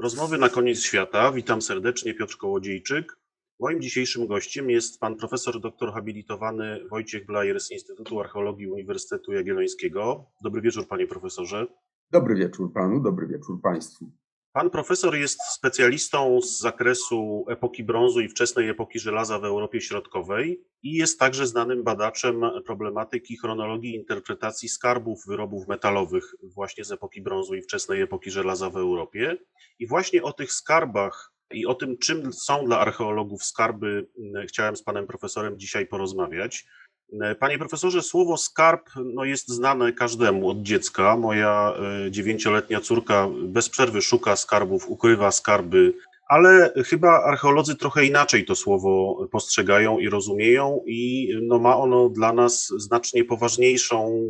Rozmowy na koniec świata. Witam serdecznie, Piotr Kołodziejczyk. Moim dzisiejszym gościem jest pan profesor doktor habilitowany Wojciech Blajer z Instytutu Archeologii Uniwersytetu Jagiellońskiego. Dobry wieczór, panie profesorze. Dobry wieczór panu, dobry wieczór państwu. Pan profesor jest specjalistą z zakresu epoki brązu i wczesnej epoki żelaza w Europie Środkowej i jest także znanym badaczem problematyki chronologii interpretacji skarbów wyrobów metalowych właśnie z epoki brązu i wczesnej epoki żelaza w Europie. I właśnie o tych skarbach i o tym, czym są dla archeologów skarby, chciałem z panem profesorem dzisiaj porozmawiać. Panie profesorze, słowo skarb no, jest znane każdemu od dziecka. Moja e, dziewięcioletnia córka bez przerwy szuka skarbów, ukrywa skarby, ale chyba archeolodzy trochę inaczej to słowo postrzegają i rozumieją, i no, ma ono dla nas znacznie poważniejszą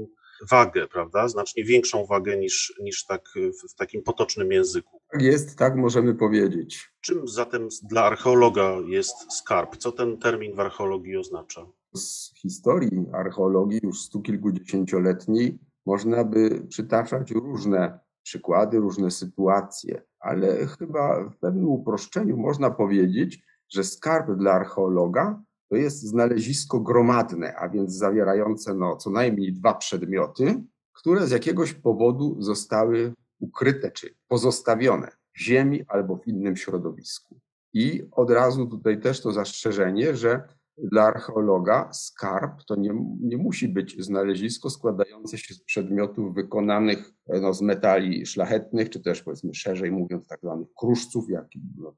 wagę, prawda? Znacznie większą wagę niż, niż tak w, w takim potocznym języku. Tak jest, tak możemy powiedzieć. Czym zatem dla archeologa jest skarb? Co ten termin w archeologii oznacza? Z historii archeologii już stu kilkudziesięcioletniej można by przytaczać różne przykłady, różne sytuacje, ale chyba w pewnym uproszczeniu można powiedzieć, że skarb dla archeologa to jest znalezisko gromadne, a więc zawierające no, co najmniej dwa przedmioty, które z jakiegoś powodu zostały ukryte czy pozostawione w ziemi albo w innym środowisku. I od razu tutaj też to zastrzeżenie, że dla archeologa skarb to nie, nie musi być znalezisko składające się z przedmiotów wykonanych no, z metali szlachetnych, czy też powiedzmy szerzej mówiąc tak zwanych kruszców, jakich no,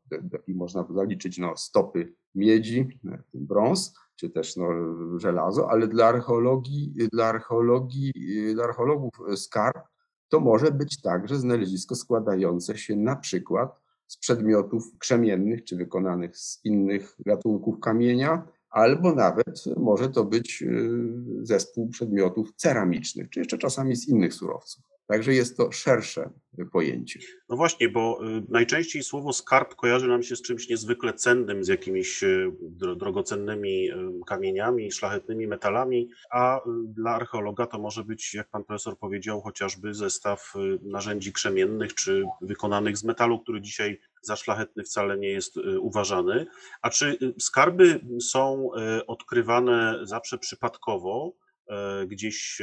można zaliczyć no, stopy miedzi, brąz, czy też no, żelazo, ale dla archeologii, dla archeologii, dla archeologów skarb to może być także znalezisko składające się na przykład z przedmiotów krzemiennych, czy wykonanych z innych gatunków kamienia, albo nawet może to być y, zespół przedmiotów ceramicznych, czy jeszcze czasami z innych surowców. Także jest to szersze pojęcie. No właśnie, bo y, najczęściej słowo skarb kojarzy nam się z czymś niezwykle cennym, z jakimiś y, drogocennymi kamieniami, szlachetnymi metalami, a dla archeologa to może być, jak pan profesor powiedział, chociażby zestaw narzędzi krzemiennych czy wykonanych z metalu, który dzisiaj za szlachetny wcale nie jest y, uważany. A czy y, skarby są y, odkrywane zawsze przypadkowo, gdzieś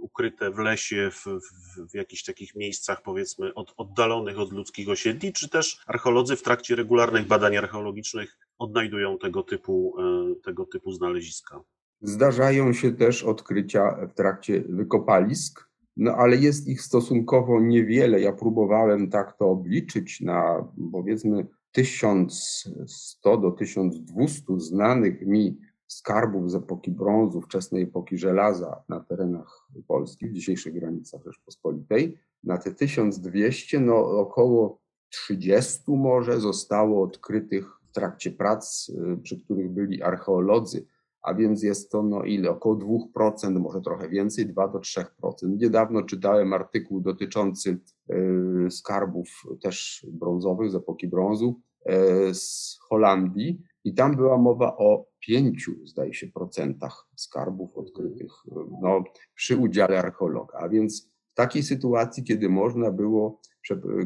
ukryte w lesie, w, w, w jakichś takich miejscach, powiedzmy, od, oddalonych od ludzkich osiedli, czy też archeolodzy w trakcie regularnych badań archeologicznych odnajdują tego typu, tego typu znaleziska? Zdarzają się też odkrycia w trakcie wykopalisk, no ale jest ich stosunkowo niewiele. Ja próbowałem tak to obliczyć na powiedzmy 1100 do 1200 znanych mi skarbów z epoki brązu, wczesnej epoki żelaza na terenach Polski, w dzisiejszych granicach Rzeczpospolitej. Na te 1200, no około 30 może zostało odkrytych w trakcie prac, y, przy których byli archeolodzy a więc jest to no ile? Około 2%, może trochę więcej, 2 do 3%. Niedawno czytałem artykuł dotyczący e, skarbów też brązowych z epoki brązu e, z Holandii i tam była mowa o 5, zdaje się, procentach skarbów odkrytych no, przy udziale archeologa. A więc w takiej sytuacji, kiedy można było,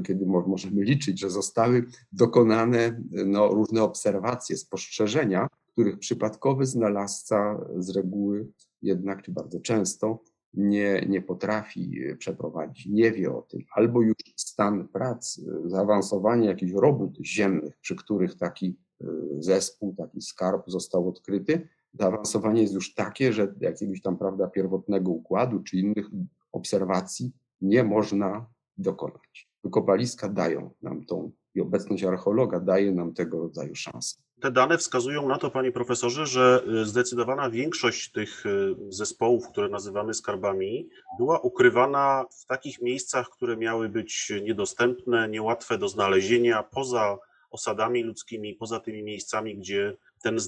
kiedy możemy liczyć, że zostały dokonane no, różne obserwacje, spostrzeżenia, których przypadkowy znalazca z reguły jednak, czy bardzo często, nie, nie potrafi przeprowadzić, nie wie o tym, albo już stan prac, zaawansowanie jakichś robót ziemnych, przy których taki e, zespół, taki skarb został odkryty, zaawansowanie jest już takie, że jakiegoś tam, prawda, pierwotnego układu czy innych obserwacji nie można dokonać. Wykopaliska dają nam tą i obecność archeologa daje nam tego rodzaju szanse. Te dane wskazują na to, panie profesorze, że y, zdecydowana większość tych y, zespołów, które nazywamy skarbami, była ukrywana w takich miejscach, które miały być niedostępne, niełatwe do znalezienia, poza osadami ludzkimi, poza tymi miejscami, gdzie ten y,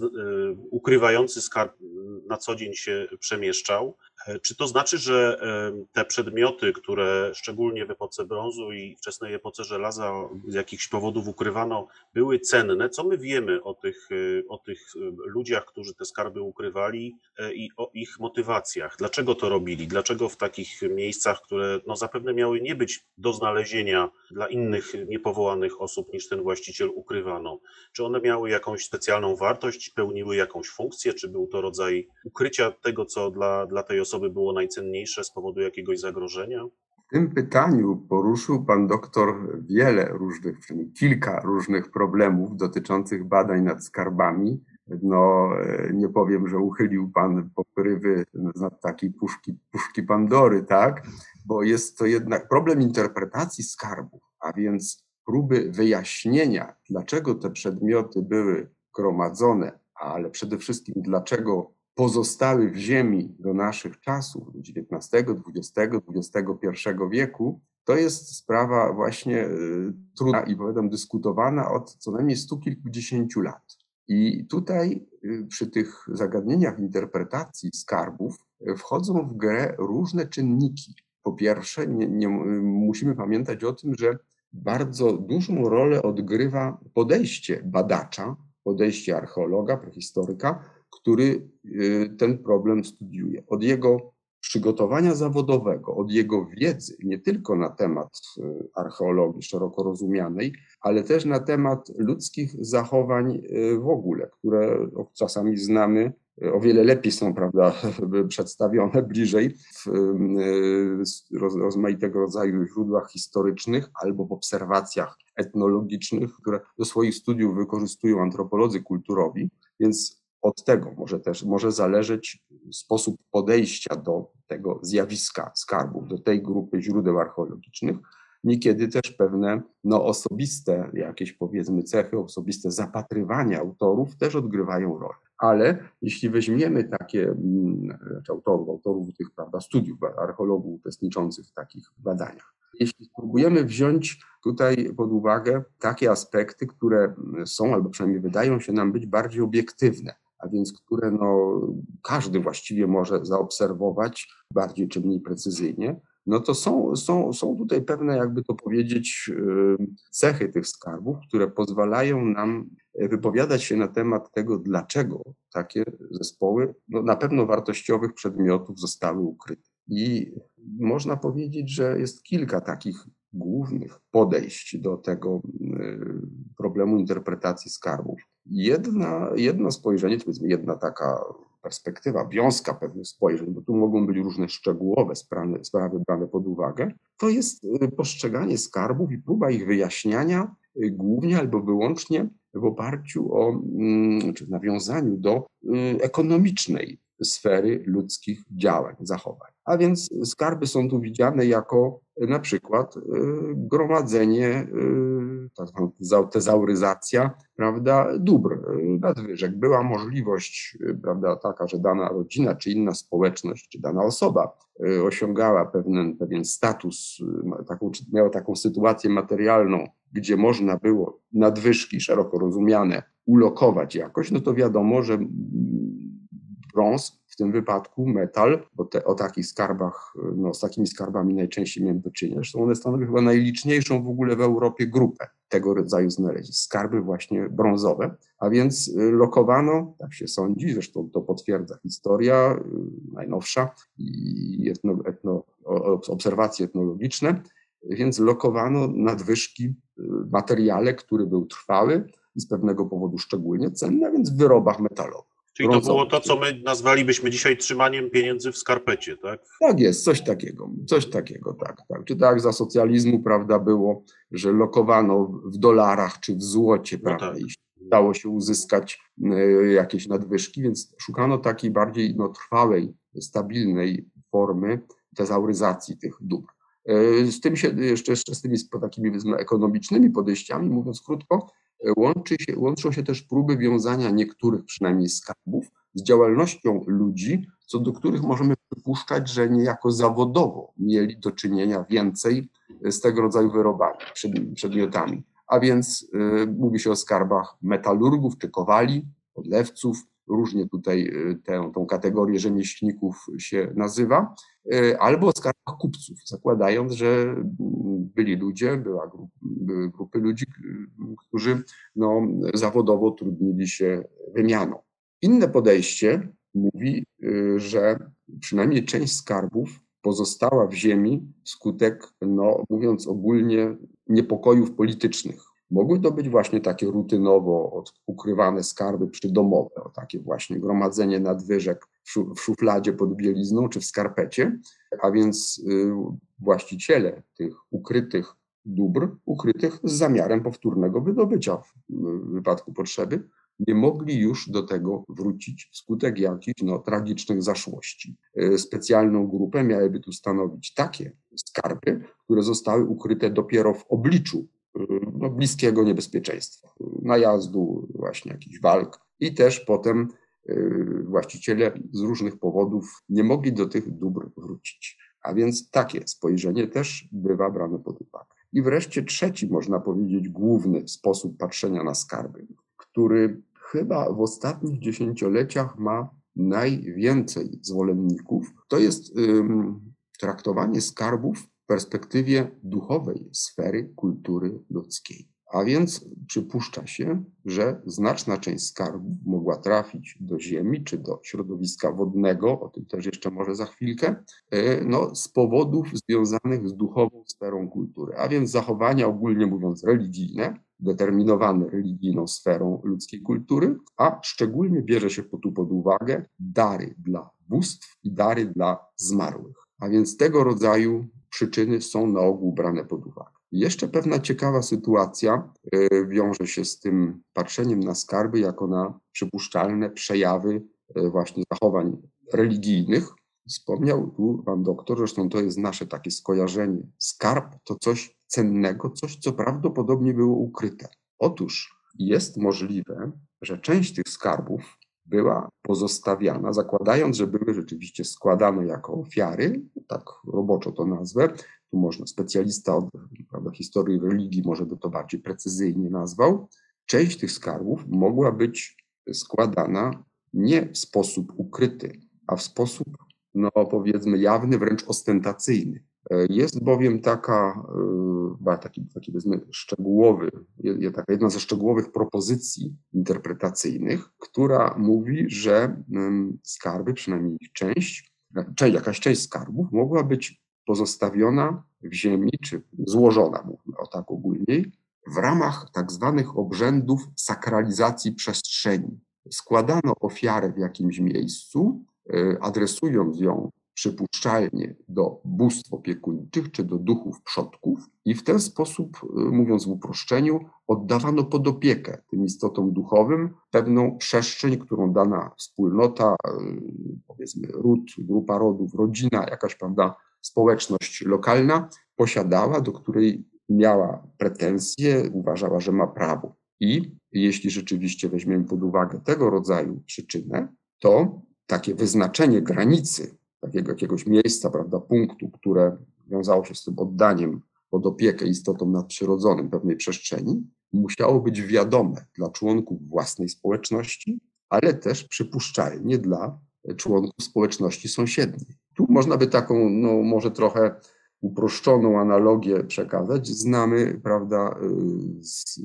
ukrywający skarb na co dzień się przemieszczał. E, czy to znaczy, że e, te przedmioty, które szczególnie w epoce brązu i wczesnej epoce żelaza z jakichś powodów ukrywano, były cenne? Co my wiemy o tych, e, o tych ludziach, którzy te skarby ukrywali i o ich motywacjach? Dlaczego to robili? Dlaczego w takich miejscach, które no zapewne miały nie być do znalezienia dla innych niepowołanych osób niż ten właściciel ukrywano? Czy one miały jakąś specjalną wartość, pełniły jakąś funkcję, czy był to rodzaj ukrycia tego, co dla, dla tej osoby było najcenniejsze z powodu jakiegoś zagrożenia? W tym pytaniu poruszył pan doktor wiele różnych, przynajmniej kilka różnych problemów dotyczących badań nad skarbami. No, nie powiem, że uchylił pan pokrywy z takiej puszki, puszki Pandory, tak? Bo jest to jednak problem interpretacji skarbów, a więc próby wyjaśnienia, dlaczego te przedmioty były gromadzone, ale przede wszystkim dlaczego pozostały w ziemi do naszych czasów, do XIX, XX, XXI wieku, to jest sprawa właśnie y, trudna i powiadam dyskutowana od co najmniej stu kilkudziesięciu lat. I tutaj y, przy tych zagadnieniach interpretacji skarbów y, wchodzą w grę różne czynniki. Po pierwsze, nie, nie, musimy pamiętać o tym, że bardzo dużą rolę odgrywa podejście badacza, podejście archeologa, prehistoryka, który y, ten problem studiuje. Od jego przygotowania zawodowego, od jego wiedzy nie tylko na temat y, archeologii szeroko rozumianej, ale też na temat ludzkich zachowań y, w ogóle, które czasami znamy o wiele lepiej są prawda, przedstawione bliżej w rozmaitego rodzaju źródłach historycznych albo w obserwacjach etnologicznych, które do swoich studiów wykorzystują antropolodzy kulturowi. Więc od tego może też może zależeć sposób podejścia do tego zjawiska skarbów, do tej grupy źródeł archeologicznych. Niekiedy też pewne no, osobiste jakieś powiedzmy cechy, osobiste zapatrywania autorów też odgrywają rolę. Ale jeśli weźmiemy takie, mm, znaczy autorów, autorów tych prawda, studiów, archeologów uczestniczących w takich badaniach, jeśli spróbujemy wziąć tutaj pod uwagę takie aspekty, które są, albo przynajmniej wydają się nam być bardziej obiektywne, a więc które no, każdy właściwie może zaobserwować bardziej czy mniej precyzyjnie, no to są, są, są tutaj pewne, jakby to powiedzieć, cechy tych skarbów, które pozwalają nam wypowiadać się na temat tego, dlaczego takie zespoły no, na pewno wartościowych przedmiotów zostały ukryte. I można powiedzieć, że jest kilka takich głównych podejść do tego problemu interpretacji skarbów. Jedna, jedno spojrzenie, powiedzmy jedna taka perspektywa, wiązka pewnych spojrzeń, bo tu mogą być różne szczegółowe sprawy, sprawy brane pod uwagę, to jest y, postrzeganie skarbów i próba ich wyjaśniania y, głównie albo wyłącznie w oparciu o, mm, czy w nawiązaniu do y, ekonomicznej sfery ludzkich działań, zachowań. A więc skarby są tu widziane jako na przykład gromadzenie tak zwana tezauryzacja, prawda, dóbr, y, nadwyżek. Była możliwość, y, prawda, taka, że dana rodzina, czy inna społeczność, czy dana osoba y, osiągała pewien, pewien status, taką, miała taką sytuację materialną, gdzie można było nadwyżki szeroko rozumiane ulokować jakoś, no to wiadomo, że brąz, w tym wypadku metal, bo te, o takich skarbach, no, z takimi skarbami najczęściej miałem do czynienia. Zresztą one stanowią chyba najliczniejszą w ogóle w Europie grupę tego rodzaju znalezisk. Skarby właśnie brązowe, a więc y, lokowano, tak się sądzi, zresztą to potwierdza historia y, najnowsza i etno, etno, obserwacje etnologiczne, więc lokowano nadwyżki y, materiale, który był trwały i z pewnego powodu szczególnie cenny, a więc w wyrobach metalowych. Czyli to było to, co my nazwalibyśmy dzisiaj trzymaniem pieniędzy w skarpecie, tak? Tak jest, coś takiego, coś takiego, tak, tak. Czy tak za socjalizmu, prawda, było, że lokowano w dolarach czy w złocie, no prawda, tak. i dało się uzyskać y, jakieś nadwyżki, więc szukano takiej bardziej no, trwałej, stabilnej formy tezauryzacji tych dóbr. Y, z tym się jeszcze, jeszcze z tymi takimi ekonomicznymi podejściami, mówiąc krótko, Łączy się, łączą się też próby wiązania niektórych przynajmniej skarbów z działalnością ludzi, co do których możemy przypuszczać, że niejako zawodowo mieli do czynienia więcej z tego rodzaju wyrobami, przedmiotami. A więc y, mówi się o skarbach metalurgów czy kowali, podlewców, różnie tutaj tę, tą kategorię rzemieślników się nazywa, albo o skarbach kupców, zakładając, że byli ludzie, była grup, były grupy ludzi, którzy no, zawodowo trudnili się wymianą. Inne podejście mówi, że przynajmniej część skarbów pozostała w ziemi wskutek, no, mówiąc ogólnie, niepokojów politycznych. Mogły to być właśnie takie rutynowo ukrywane skarby przydomowe, o takie właśnie gromadzenie nadwyżek w szufladzie pod bielizną czy w skarpecie, a więc y, właściciele tych ukrytych dóbr, ukrytych z zamiarem powtórnego wydobycia w wypadku potrzeby, nie mogli już do tego wrócić wskutek jakichś no, tragicznych zaszłości. E, specjalną grupę miałyby tu stanowić takie skarby, które zostały ukryte dopiero w obliczu no, bliskiego niebezpieczeństwa, najazdu, właśnie jakichś walk i też potem e, właściciele z różnych powodów nie mogli do tych dóbr wrócić. A więc takie spojrzenie też bywa brane pod uwagę. I wreszcie trzeci, można powiedzieć, główny sposób patrzenia na skarby, który chyba w ostatnich dziesięcioleciach ma najwięcej zwolenników, to jest traktowanie skarbów perspektywie duchowej sfery kultury ludzkiej. A więc przypuszcza się, że znaczna część skarbów mogła trafić do ziemi czy do środowiska wodnego, o tym też jeszcze może za chwilkę, e, no, z powodów związanych z duchową sferą kultury, a więc zachowania ogólnie mówiąc religijne, determinowane religijną sferą ludzkiej kultury, a szczególnie bierze się tu pod uwagę dary dla bóstw i dary dla zmarłych. A więc tego rodzaju przyczyny są na ogół brane pod uwagę. Jeszcze pewna ciekawa sytuacja e, wiąże się z tym patrzeniem na skarby jako na przypuszczalne przejawy e, właśnie zachowań religijnych. Wspomniał tu pan doktor, zresztą to jest nasze takie skojarzenie. Skarb to coś cennego, coś, co prawdopodobnie było ukryte. Otóż jest możliwe, że część tych skarbów była pozostawiana, zakładając, że były rzeczywiście składane jako ofiary, tak roboczo to nazwę. Tu można, specjalista od prawda, historii religii może by to bardziej precyzyjnie nazwał. Część tych skarbów mogła być składana nie w sposób ukryty, a w sposób, no powiedzmy, jawny, wręcz ostentacyjny. Jest bowiem taka, e, taki, taki powiedzmy szczegółowy, taka jedna ze szczegółowych propozycji interpretacyjnych, która mówi, że skarby, przynajmniej ich część, część, jakaś część skarbów mogła być pozostawiona w ziemi, czy złożona, mówimy o tak ogólniej, w ramach tak zwanych obrzędów sakralizacji przestrzeni. Składano ofiarę w jakimś miejscu, e, adresując ją przypuszczalnie do bóstw opiekuńczych czy do duchów przodków i w ten sposób, y, mówiąc w uproszczeniu, oddawano pod opiekę tym istotom duchowym pewną przestrzeń, którą dana wspólnota, y, powiedzmy ród, grupa rodów, rodzina, jakaś prawda, społeczność lokalna posiadała, do której miała pretensje, uważała, że ma prawo. I jeśli rzeczywiście weźmiemy pod uwagę tego rodzaju przyczynę, to takie wyznaczenie granicy takiego jakiegoś miejsca, prawda, punktu, które wiązało się z tym oddaniem pod opiekę istotom nadprzyrodzonym pewnej przestrzeni, musiało być wiadome dla członków własnej społeczności, ale też przypuszczalnie dla członków społeczności sąsiedniej. Tu można by taką, no może trochę uproszczoną analogię przekazać. Znamy, prawda, z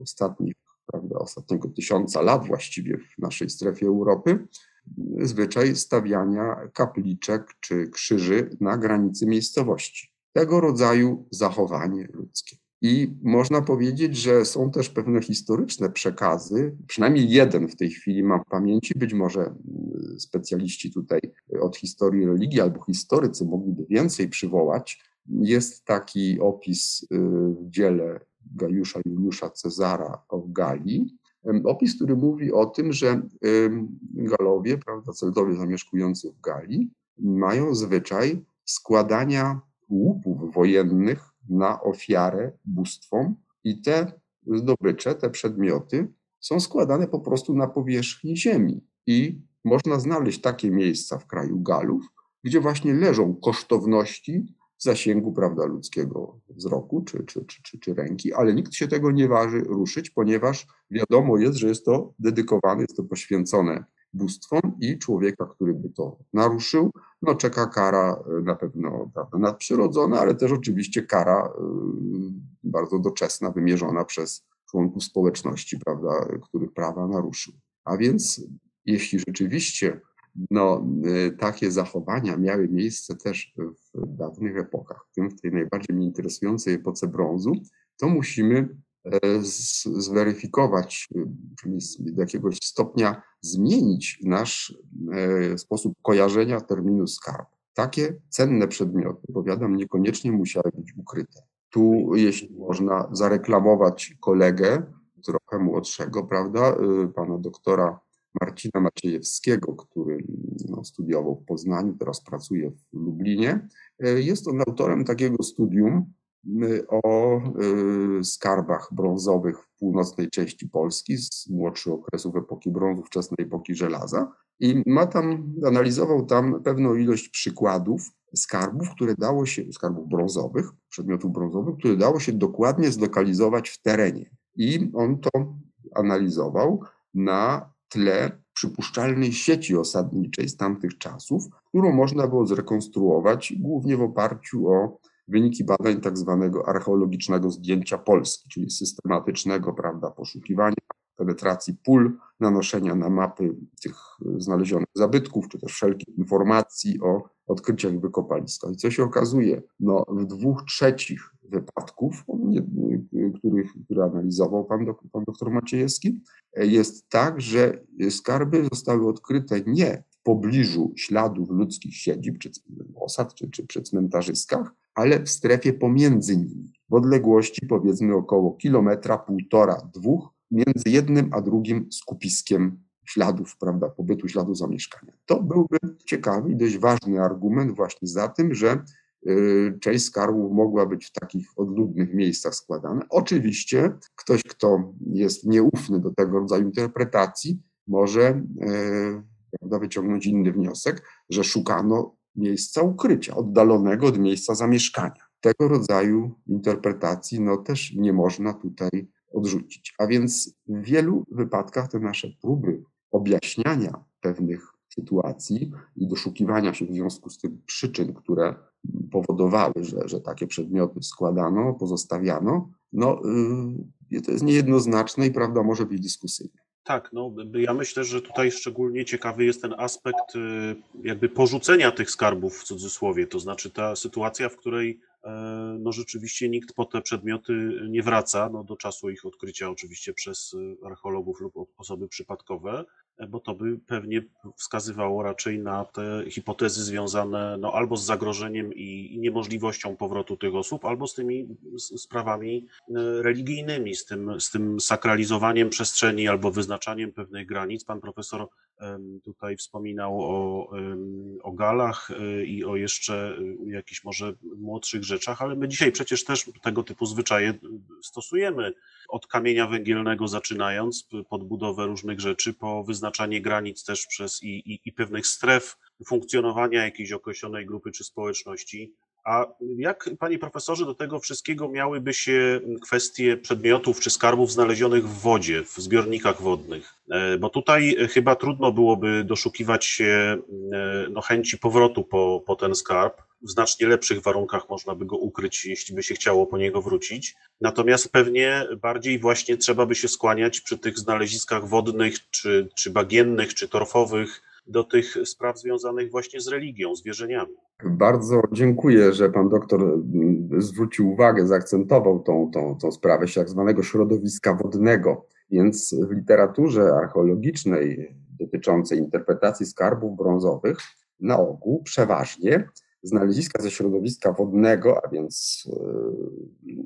ostatnich, prawda, ostatniego tysiąca lat właściwie w naszej strefie Europy, zwyczaj stawiania kapliczek czy krzyży na granicy miejscowości. Tego rodzaju zachowanie ludzkie. I można powiedzieć, że są też pewne historyczne przekazy, przynajmniej jeden w tej chwili mam w pamięci, być może mm, specjaliści tutaj od historii religii albo historycy mogliby więcej przywołać. Jest taki opis y, w dziele Gajusza Juliusza Cezara o Galii, opis, który mówi o tym, że Galowie, prawda, Celtowie zamieszkujący w Galii, mają zwyczaj składania łupów wojennych na ofiarę bóstwom i te zdobycze, te przedmioty są składane po prostu na powierzchni ziemi. I można znaleźć takie miejsca w kraju Galów, gdzie właśnie leżą kosztowności zasięgu prawda, ludzkiego wzroku czy, czy, czy, czy, czy ręki, ale nikt się tego nie waży ruszyć, ponieważ wiadomo jest, że jest to dedykowane, jest to poświęcone bóstwom i człowieka, który by to naruszył, no czeka kara e, na pewno prawda, nadprzyrodzona, ale też oczywiście kara y, bardzo doczesna, wymierzona przez członków społeczności, prawda, których prawa naruszył. A więc jeśli rzeczywiście no, y, takie zachowania miały miejsce też w dawnych epokach, w tym w tej najbardziej mnie interesującej epoce brązu, to musimy e, zweryfikować, y, do jakiegoś stopnia zmienić nasz e, sposób kojarzenia terminu skarb. Takie cenne przedmioty, powiadam, niekoniecznie musiały być ukryte. Tu, jeśli można zareklamować kolegę, trochę młodszego, prawda, y, pana doktora Marcina Maciejewskiego, który studiował w Poznaniu, teraz pracuje w Lublinie. E, jest on autorem takiego studium o e, skarbach brązowych w północnej części Polski z młodszych okresów epoki brązu, wczesnej epoki żelaza. I ma tam, analizował tam pewną ilość przykładów skarbów, które dało się, skarbów brązowych, przedmiotów brązowych, które dało się dokładnie zlokalizować w terenie. I on to analizował na tle przypuszczalnej sieci osadniczej z tamtych czasów, którą można było zrekonstruować głównie w oparciu o wyniki badań tak zwanego archeologicznego zdjęcia Polski, czyli systematycznego prawda, poszukiwania penetracji pól, nanoszenia na mapy tych znalezionych zabytków, czy też wszelkich informacji o odkryciach wykopaliska. I co się okazuje? No, w dwóch trzecich wypadków, których, które analizował pan, pan doktor Maciejewski, jest tak, że skarby zostały odkryte nie w pobliżu śladów ludzkich siedzib, czy osad, czy, czy przy cmentarzyskach, ale w strefie pomiędzy nimi, w odległości powiedzmy około kilometra, półtora, dwóch, między jednym a drugim skupiskiem śladów, prawda, pobytu, śladu zamieszkania. To byłby ciekawy i dość ważny argument właśnie za tym, że y, część skarbów mogła być w takich odludnych miejscach składana. Oczywiście ktoś, kto jest nieufny do tego rodzaju interpretacji, może y, prawda, wyciągnąć inny wniosek, że szukano miejsca ukrycia, oddalonego od miejsca zamieszkania. Tego rodzaju interpretacji no, też nie można tutaj odrzucić. A więc w wielu wypadkach te nasze próby objaśniania pewnych sytuacji i doszukiwania się w związku z tym przyczyn, które powodowały, że, że takie przedmioty składano, pozostawiano, no, yy, to jest niejednoznaczne i prawda może być dyskusyjna. Tak, no ja myślę, że tutaj szczególnie ciekawy jest ten aspekt y, jakby porzucenia tych skarbów w cudzysłowie, to znaczy ta sytuacja, w której E, no rzeczywiście nikt po te przedmioty nie wraca, no do czasu ich odkrycia oczywiście przez e, archeologów lub osoby przypadkowe, bo to by pewnie wskazywało raczej na te hipotezy związane no, albo z zagrożeniem i, niemożliwością powrotu tych osób, albo z tymi sprawami religijnymi, z tym, z tym sakralizowaniem przestrzeni albo wyznaczaniem pewnych granic. Pan profesor tutaj wspominał o, o galach i o jeszcze jakichś może młodszych rzeczach, ale my dzisiaj przecież też tego typu zwyczaje stosujemy. Od kamienia węgielnego zaczynając, pod budowę różnych rzeczy, po wyznaczanie granic też przez i, i, i pewnych stref funkcjonowania jakiejś określonej grupy czy społeczności. A jak, panie profesorze, do tego wszystkiego miałyby się kwestie przedmiotów czy skarbów znalezionych w wodzie, w zbiornikach wodnych? E, bo tutaj chyba trudno byłoby doszukiwać się e, no, chęci powrotu po, po ten skarb w znacznie lepszych warunkach można by go ukryć, jeśli by się chciało po niego wrócić. Natomiast pewnie bardziej właśnie trzeba by się skłaniać przy tych znaleziskach wodnych, czy, czy bagiennych, czy torfowych, do tych spraw związanych właśnie z religią, z wierzeniami. Bardzo dziękuję, że pan doktor mm, zwrócił uwagę, zaakcentował tą, tą, tą sprawę tak zwanego środowiska wodnego. Więc w literaturze archeologicznej dotyczącej interpretacji skarbów brązowych na ogół przeważnie znaleziska ze środowiska wodnego, a więc e,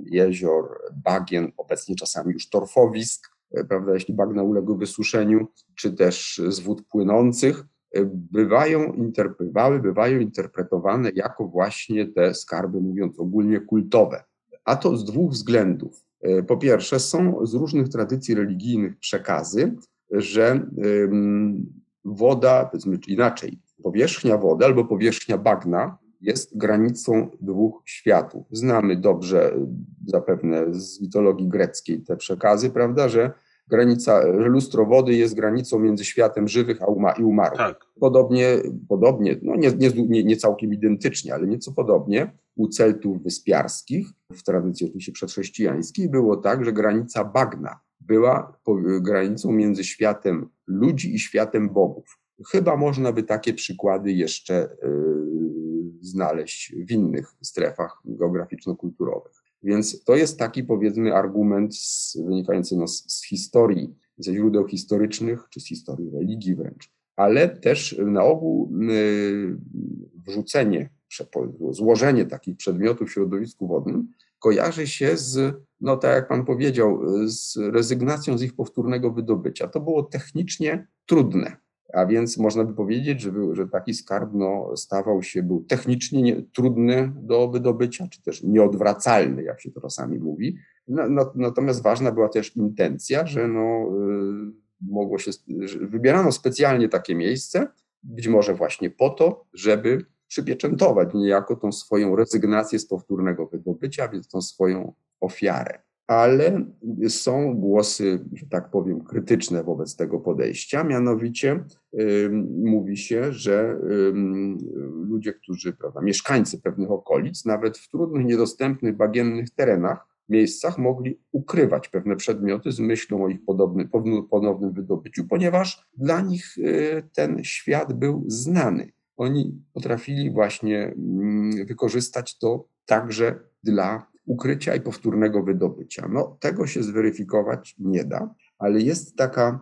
jezior, bagien, obecnie czasami już torfowisk, e, prawda, jeśli bagna uległy wysuszeniu, czy też z wód płynących, e, bywają, bywają interpretowane jako właśnie te skarby, mówiąc ogólnie, kultowe. A to z dwóch względów. Po pierwsze, są z różnych tradycji religijnych przekazy, że woda, powiedzmy inaczej, powierzchnia wody albo powierzchnia bagna jest granicą dwóch światów. Znamy dobrze zapewne z mitologii greckiej te przekazy, prawda, że granica, że lustro wody jest granicą między światem żywych a uma, i umarłych. Tak. Podobnie, podobnie no nie, nie, nie całkiem identycznie, ale nieco podobnie u Celtów wyspiarskich, w tradycji oczywiście przedchrześcijańskiej, było tak, że granica bagna była granicą między światem ludzi i światem bogów. Chyba można by takie przykłady jeszcze yy, znaleźć w innych strefach geograficzno-kulturowych. Więc to jest taki, powiedzmy, argument z, wynikający no, z, z historii, ze źródeł historycznych, czy z historii religii wręcz. Ale też na ogół yy, wrzucenie, złożenie takich przedmiotów w środowisku wodnym kojarzy się z, no tak jak pan powiedział, z rezygnacją z ich powtórnego wydobycia. To było technicznie trudne. A więc można by powiedzieć, że, był, że taki skarb no, stawał się, był technicznie nie, trudny do wydobycia, czy też nieodwracalny, jak się to czasami mówi. No, no, natomiast ważna była też intencja, że no, y, mogło się, wybierano specjalnie takie miejsce, być może właśnie po to, żeby przypieczętować niejako tą swoją rezygnację z powtórnego wydobycia, więc tą swoją ofiarę ale są głosy, że tak powiem, krytyczne wobec tego podejścia. Mianowicie mówi się, że ludzie, którzy, prawda, mieszkańcy pewnych okolic, nawet w trudnych, niedostępnych, bagiennych terenach, miejscach mogli ukrywać pewne przedmioty z myślą o ich podobnym, ponownym wydobyciu, ponieważ dla nich y, ten świat był znany. Oni potrafili właśnie wykorzystać to także dla ukrycia i powtórnego wydobycia. No, tego się zweryfikować nie da, ale jest taka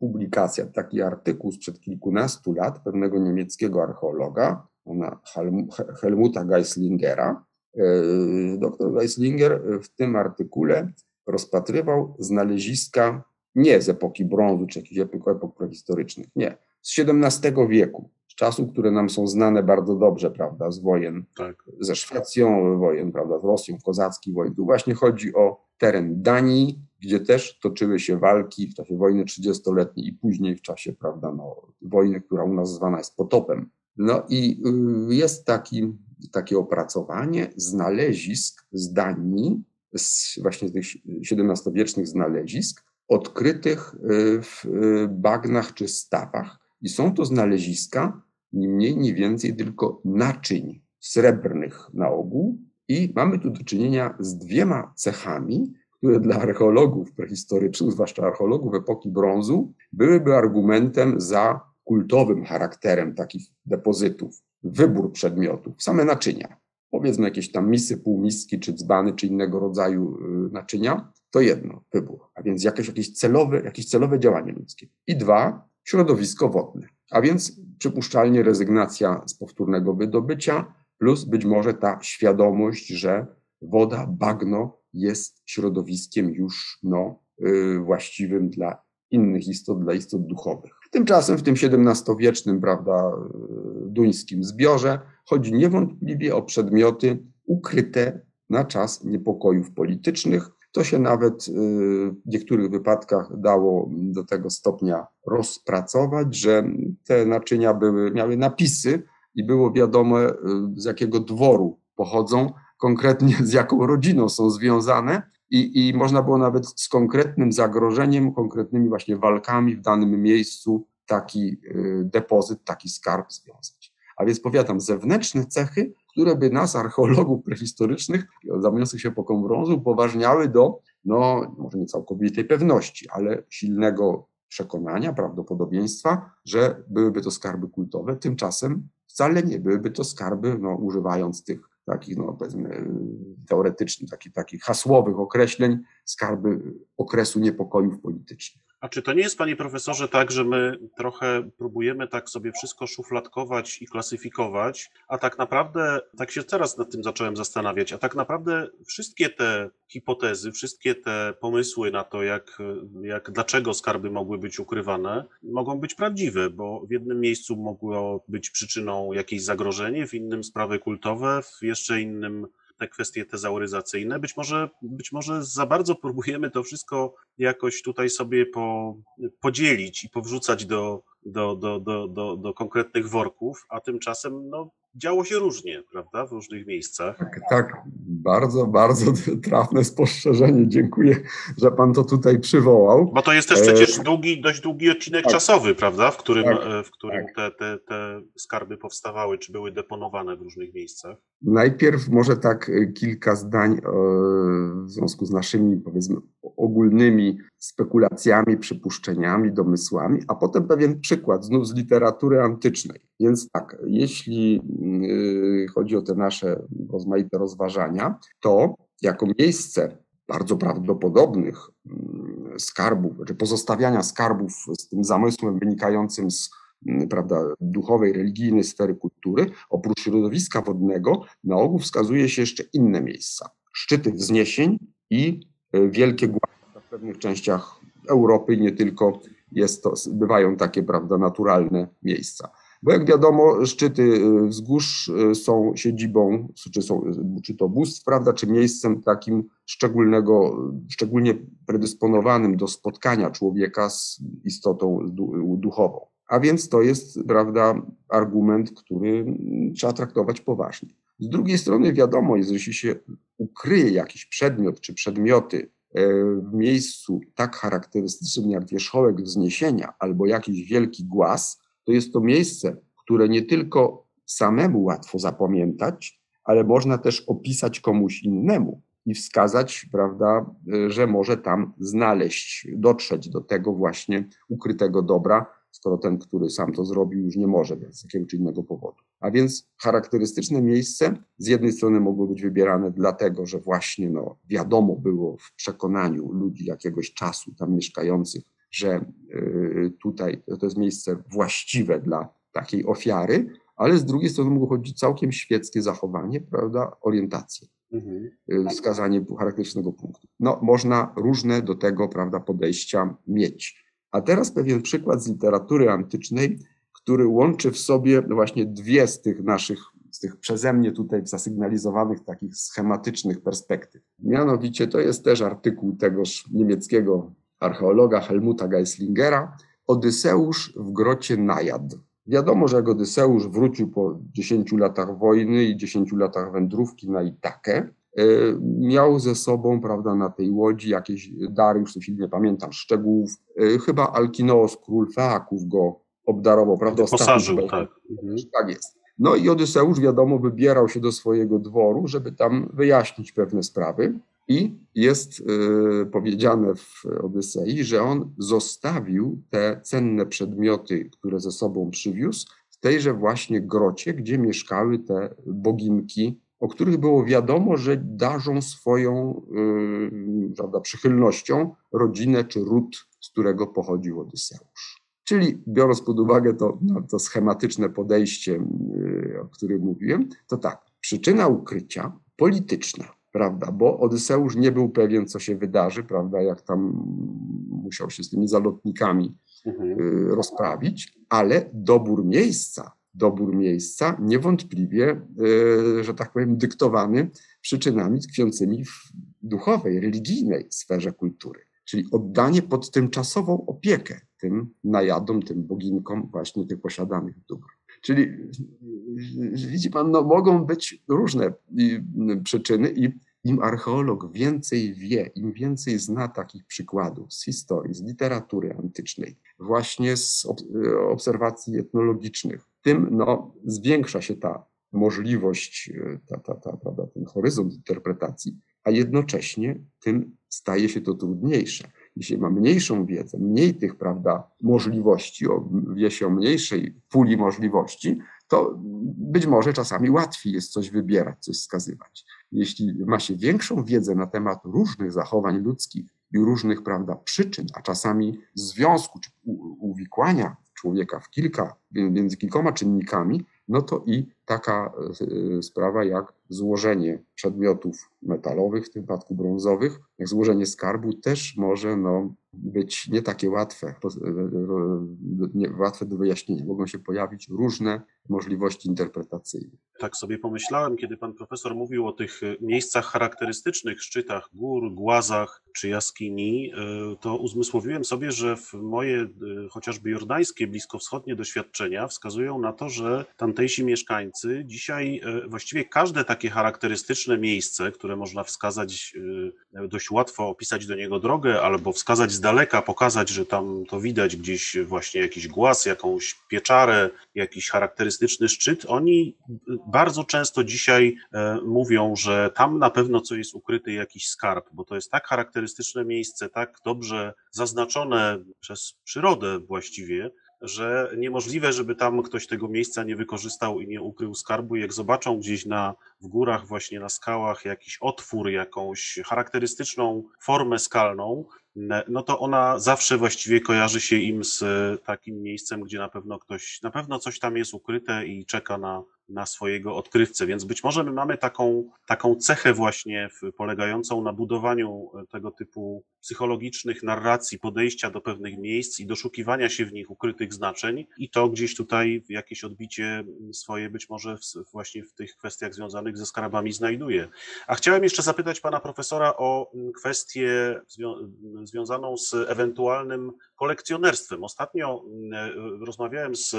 publikacja, taki artykuł sprzed kilkunastu lat pewnego niemieckiego archeologa, ona Helmuta Geislingera. E, doktor Geislinger w tym artykule rozpatrywał znaleziska nie z epoki brązu czy jakichś epok prehistorycznych, nie, z XVII wieku czasów, które nam są znane bardzo dobrze, prawda, z wojen tak. ze Szwecją, wojen, prawda, z Rosją, kozackich wojen. Tu właśnie chodzi o teren Danii, gdzie też toczyły się walki w czasie wojny 30-letniej i później w czasie, prawda, no, wojny, która u nas zwana jest potopem. No i y, jest taki, takie opracowanie znalezisk z Danii, z właśnie tych XVII-wiecznych znalezisk, odkrytych y, w y, bagnach czy stawach. I są to znaleziska, ni mniej, ni więcej, tylko naczyń srebrnych na ogół. I mamy tu do czynienia z dwiema cechami, które dla archeologów prehistorycznych, zwłaszcza archeologów epoki brązu, byłyby argumentem za kultowym charakterem takich depozytów. Wybór przedmiotów, same naczynia, powiedzmy jakieś tam misy, półmiski, czy dzbany, czy innego rodzaju y, naczynia, to jedno, wybór, a więc jakieś, jakieś, celowe, jakieś celowe działanie ludzkie. I dwa, środowisko wodne. A więc przypuszczalnie rezygnacja z powtórnego wydobycia, plus być może ta świadomość, że woda, bagno jest środowiskiem już no, yy, właściwym dla innych istot, dla istot duchowych. Tymczasem w tym XVII-wiecznym, prawda, y, duńskim zbiorze chodzi niewątpliwie o przedmioty ukryte na czas niepokojów politycznych, to się nawet y, w niektórych wypadkach dało do tego stopnia rozpracować, że te naczynia były, miały napisy i było wiadomo, y, z jakiego dworu pochodzą, konkretnie z jaką rodziną są związane. I, I można było nawet z konkretnym zagrożeniem, konkretnymi właśnie walkami w danym miejscu taki y, depozyt, taki skarb związać. A więc powiadam, zewnętrzne cechy które by nas, archeologów prehistorycznych, zajmujących się epoką brązu, upoważniały do, no może nie całkowitej pewności, ale silnego przekonania, prawdopodobieństwa, że byłyby to skarby kultowe. Tymczasem wcale nie byłyby to skarby, no, używając tych takich, no, powiedzmy, teoretycznych, takich, takich hasłowych określeń, skarby okresu niepokojów politycznych. A czy to nie jest, panie profesorze, tak, że my trochę próbujemy tak sobie wszystko szufladkować i klasyfikować, a tak naprawdę, tak się teraz nad tym zacząłem zastanawiać, a tak naprawdę wszystkie te hipotezy, wszystkie te pomysły na to, jak, jak dlaczego skarby mogły być ukrywane, mogą być prawdziwe, bo w jednym miejscu mogło być przyczyną jakieś zagrożenie, w innym sprawy kultowe, w jeszcze innym te kwestie tezauryzacyjne. Być może, być może za bardzo próbujemy to wszystko jakoś tutaj sobie po, podzielić i powrzucać do, do, do, do, do, do konkretnych worków, a tymczasem no, działo się różnie, prawda, w różnych miejscach. Tak, tak, bardzo, bardzo trafne spostrzeżenie. Dziękuję, że pan to tutaj przywołał. Bo to jest też przecież długi, dość długi odcinek tak. czasowy, prawda, w którym, Tak, e, w którym tak. te, te, te skarby powstawały, czy były deponowane w różnych miejscach. Najpierw może tak y, kilka zdań e, w związku z naszymi, powiedzmy, ogólnymi spekulacjami, przypuszczeniami, domysłami, a potem pewien przykład znów z literatury antycznej. Więc tak, jeśli y, chodzi o te nasze rozmaite rozważania, to jako miejsce bardzo prawdopodobnych mm, skarbów, czy pozostawiania skarbów z tym zamysłem wynikającym z mm, prawda, duchowej, religijnej sfery kultury, oprócz środowiska wodnego, na ogół wskazuje się jeszcze inne miejsca. Szczyty wzniesień i y, wielkie głębie w pewnych częściach Europy, nie tylko, jest to, bywają takie prawda, naturalne miejsca. Bo jak wiadomo, szczyty y, wzgórz y, są siedzibą, czy, są, czy to bóstw, prawda, czy miejscem takim szczególnego, szczególnie predysponowanym do spotkania człowieka z istotą du- duchową. A więc to jest, prawda, argument, który mm, trzeba traktować poważnie. Z drugiej strony wiadomo, jeśli się ukryje jakiś przedmiot czy przedmioty miejscu tak charakterystycznym jak wierzchołek wzniesienia albo jakiś wielki głaz, to jest to miejsce, które nie tylko samemu łatwo zapamiętać, ale można też opisać komuś innemu i wskazać, prawda, e, że może tam znaleźć, dotrzeć do tego właśnie ukrytego dobra, skoro ten, który sam to zrobił, już nie może z jakiego czy innego powodu. A więc charakterystyczne miejsce z jednej strony mogło być wybierane dlatego, że właśnie no, wiadomo było w przekonaniu ludzi jakiegoś czasu tam mieszkających, że y, tutaj to jest miejsce właściwe dla takiej ofiary, ale z drugiej strony mogło chodzić całkiem świeckie zachowanie, prawda, orientację, Mhm. y, wskazanie charakterystycznego punktu. No, można różne do tego, prawda, podejścia mieć. A teraz pewien przykład z literatury antycznej, który łączy w sobie właśnie dwie z tych naszych, z tych przeze mnie tutaj zasygnalizowanych takich schematycznych perspektyw. Mianowicie to jest też artykuł tegoż niemieckiego archeologa Helmuta Geislingera, Odyseusz w grocie Najad. Wiadomo, że jak Odyseusz wrócił po 10 latach wojny i 10 latach wędrówki na Itakę, miał ze sobą, prawda, na tej łodzi jakieś dary, już nie pamiętam szczegółów, e, chyba Alkinoos, król Feaków go obdarował, prawda? Posażył, tak. Mhm. tak jest. No i Odyseusz, wiadomo, wybierał się do swojego dworu, żeby tam wyjaśnić pewne sprawy. I jest y, powiedziane w Odysei, że on zostawił te cenne przedmioty, które ze sobą przywiózł, w tejże właśnie grocie, gdzie mieszkały te boginki, o których było wiadomo, że darzą swoją y, prawda, przychylnością rodzinę czy ród, z którego pochodził Odyseusz. Czyli biorąc pod uwagę to, no, to schematyczne podejście, yy, o którym mówiłem, to tak, przyczyna ukrycia polityczna, prawda, bo Odyseusz nie był pewien, co się wydarzy, prawda, jak tam musiał się z tymi zalotnikami Mhm. yy, rozprawić, ale dobór miejsca, dobór miejsca niewątpliwie, yy, że tak powiem, dyktowany przyczynami tkwiącymi w duchowej, religijnej sferze kultury czyli oddanie pod tymczasową opiekę tym najadom, tym boginkom właśnie tych posiadanych dóbr. Czyli widzi pan, no, mogą być różne przyczyny i im archeolog więcej wie, im więcej zna takich przykładów z historii, z literatury antycznej, właśnie z ob obserwacji etnologicznych, tym no, zwiększa się ta możliwość, ta, ta, ta, prawda, ten horyzont interpretacji, a jednocześnie tym staje się to trudniejsze. Jeśli ma mniejszą wiedzę, mniej tych prawda, możliwości, o, wie się o mniejszej puli możliwości, to być może czasami łatwiej jest coś wybierać, coś wskazywać. Jeśli ma się większą wiedzę na temat różnych zachowań ludzkich i różnych prawda, przyczyn, a czasami związku czy uwikłania człowieka w kilka, między kilkoma czynnikami, no to i taka e, sprawa jak złożenie przedmiotów metalowych, w tym przypadku brązowych, jak złożenie skarbu też może no, być nie takie łatwe, nie, łatwe do wyjaśnienia. Mogą się pojawić różne możliwości interpretacyjne. Tak sobie pomyślałem, kiedy pan profesor mówił o tych miejscach charakterystycznych, szczytach gór, głazach czy jaskini, y, to uzmysłowiłem sobie, że moje y, chociażby jordańskie, bliskowschodnie doświadczenia wskazują na to, że tamtejsi mieszkańcy dzisiaj y, właściwie każde takie charakterystyczne miejsce, które można wskazać, dość łatwo opisać do niego drogę, albo wskazać z daleka, pokazać, że tam to widać gdzieś właśnie jakiś głaz, jakąś pieczarę, jakiś charakterystyczny szczyt, oni bardzo często dzisiaj mówią, że tam na pewno co jest ukryty jakiś skarb, bo to jest tak charakterystyczne miejsce, tak dobrze zaznaczone przez przyrodę właściwie, że niemożliwe, żeby tam ktoś tego miejsca nie wykorzystał i nie ukrył skarbu. Jak zobaczą gdzieś na, w górach, właśnie na skałach, jakiś otwór, jakąś charakterystyczną formę skalną, no to ona zawsze właściwie kojarzy się im z takim miejscem, gdzie na pewno ktoś, na pewno coś tam jest ukryte i czeka na, na swojego odkrywcę. Więc być może my mamy taką, taką cechę właśnie w, polegającą na budowaniu tego typu psychologicznych narracji, podejścia do pewnych miejsc i doszukiwania się w nich ukrytych znaczeń i to gdzieś tutaj jakieś odbicie swoje być może w, właśnie w tych kwestiach związanych ze skarbami znajduje. A chciałem jeszcze zapytać pana profesora o kwestię zwią związaną z ewentualnym kolekcjonerstwem. Ostatnio rozmawiałem z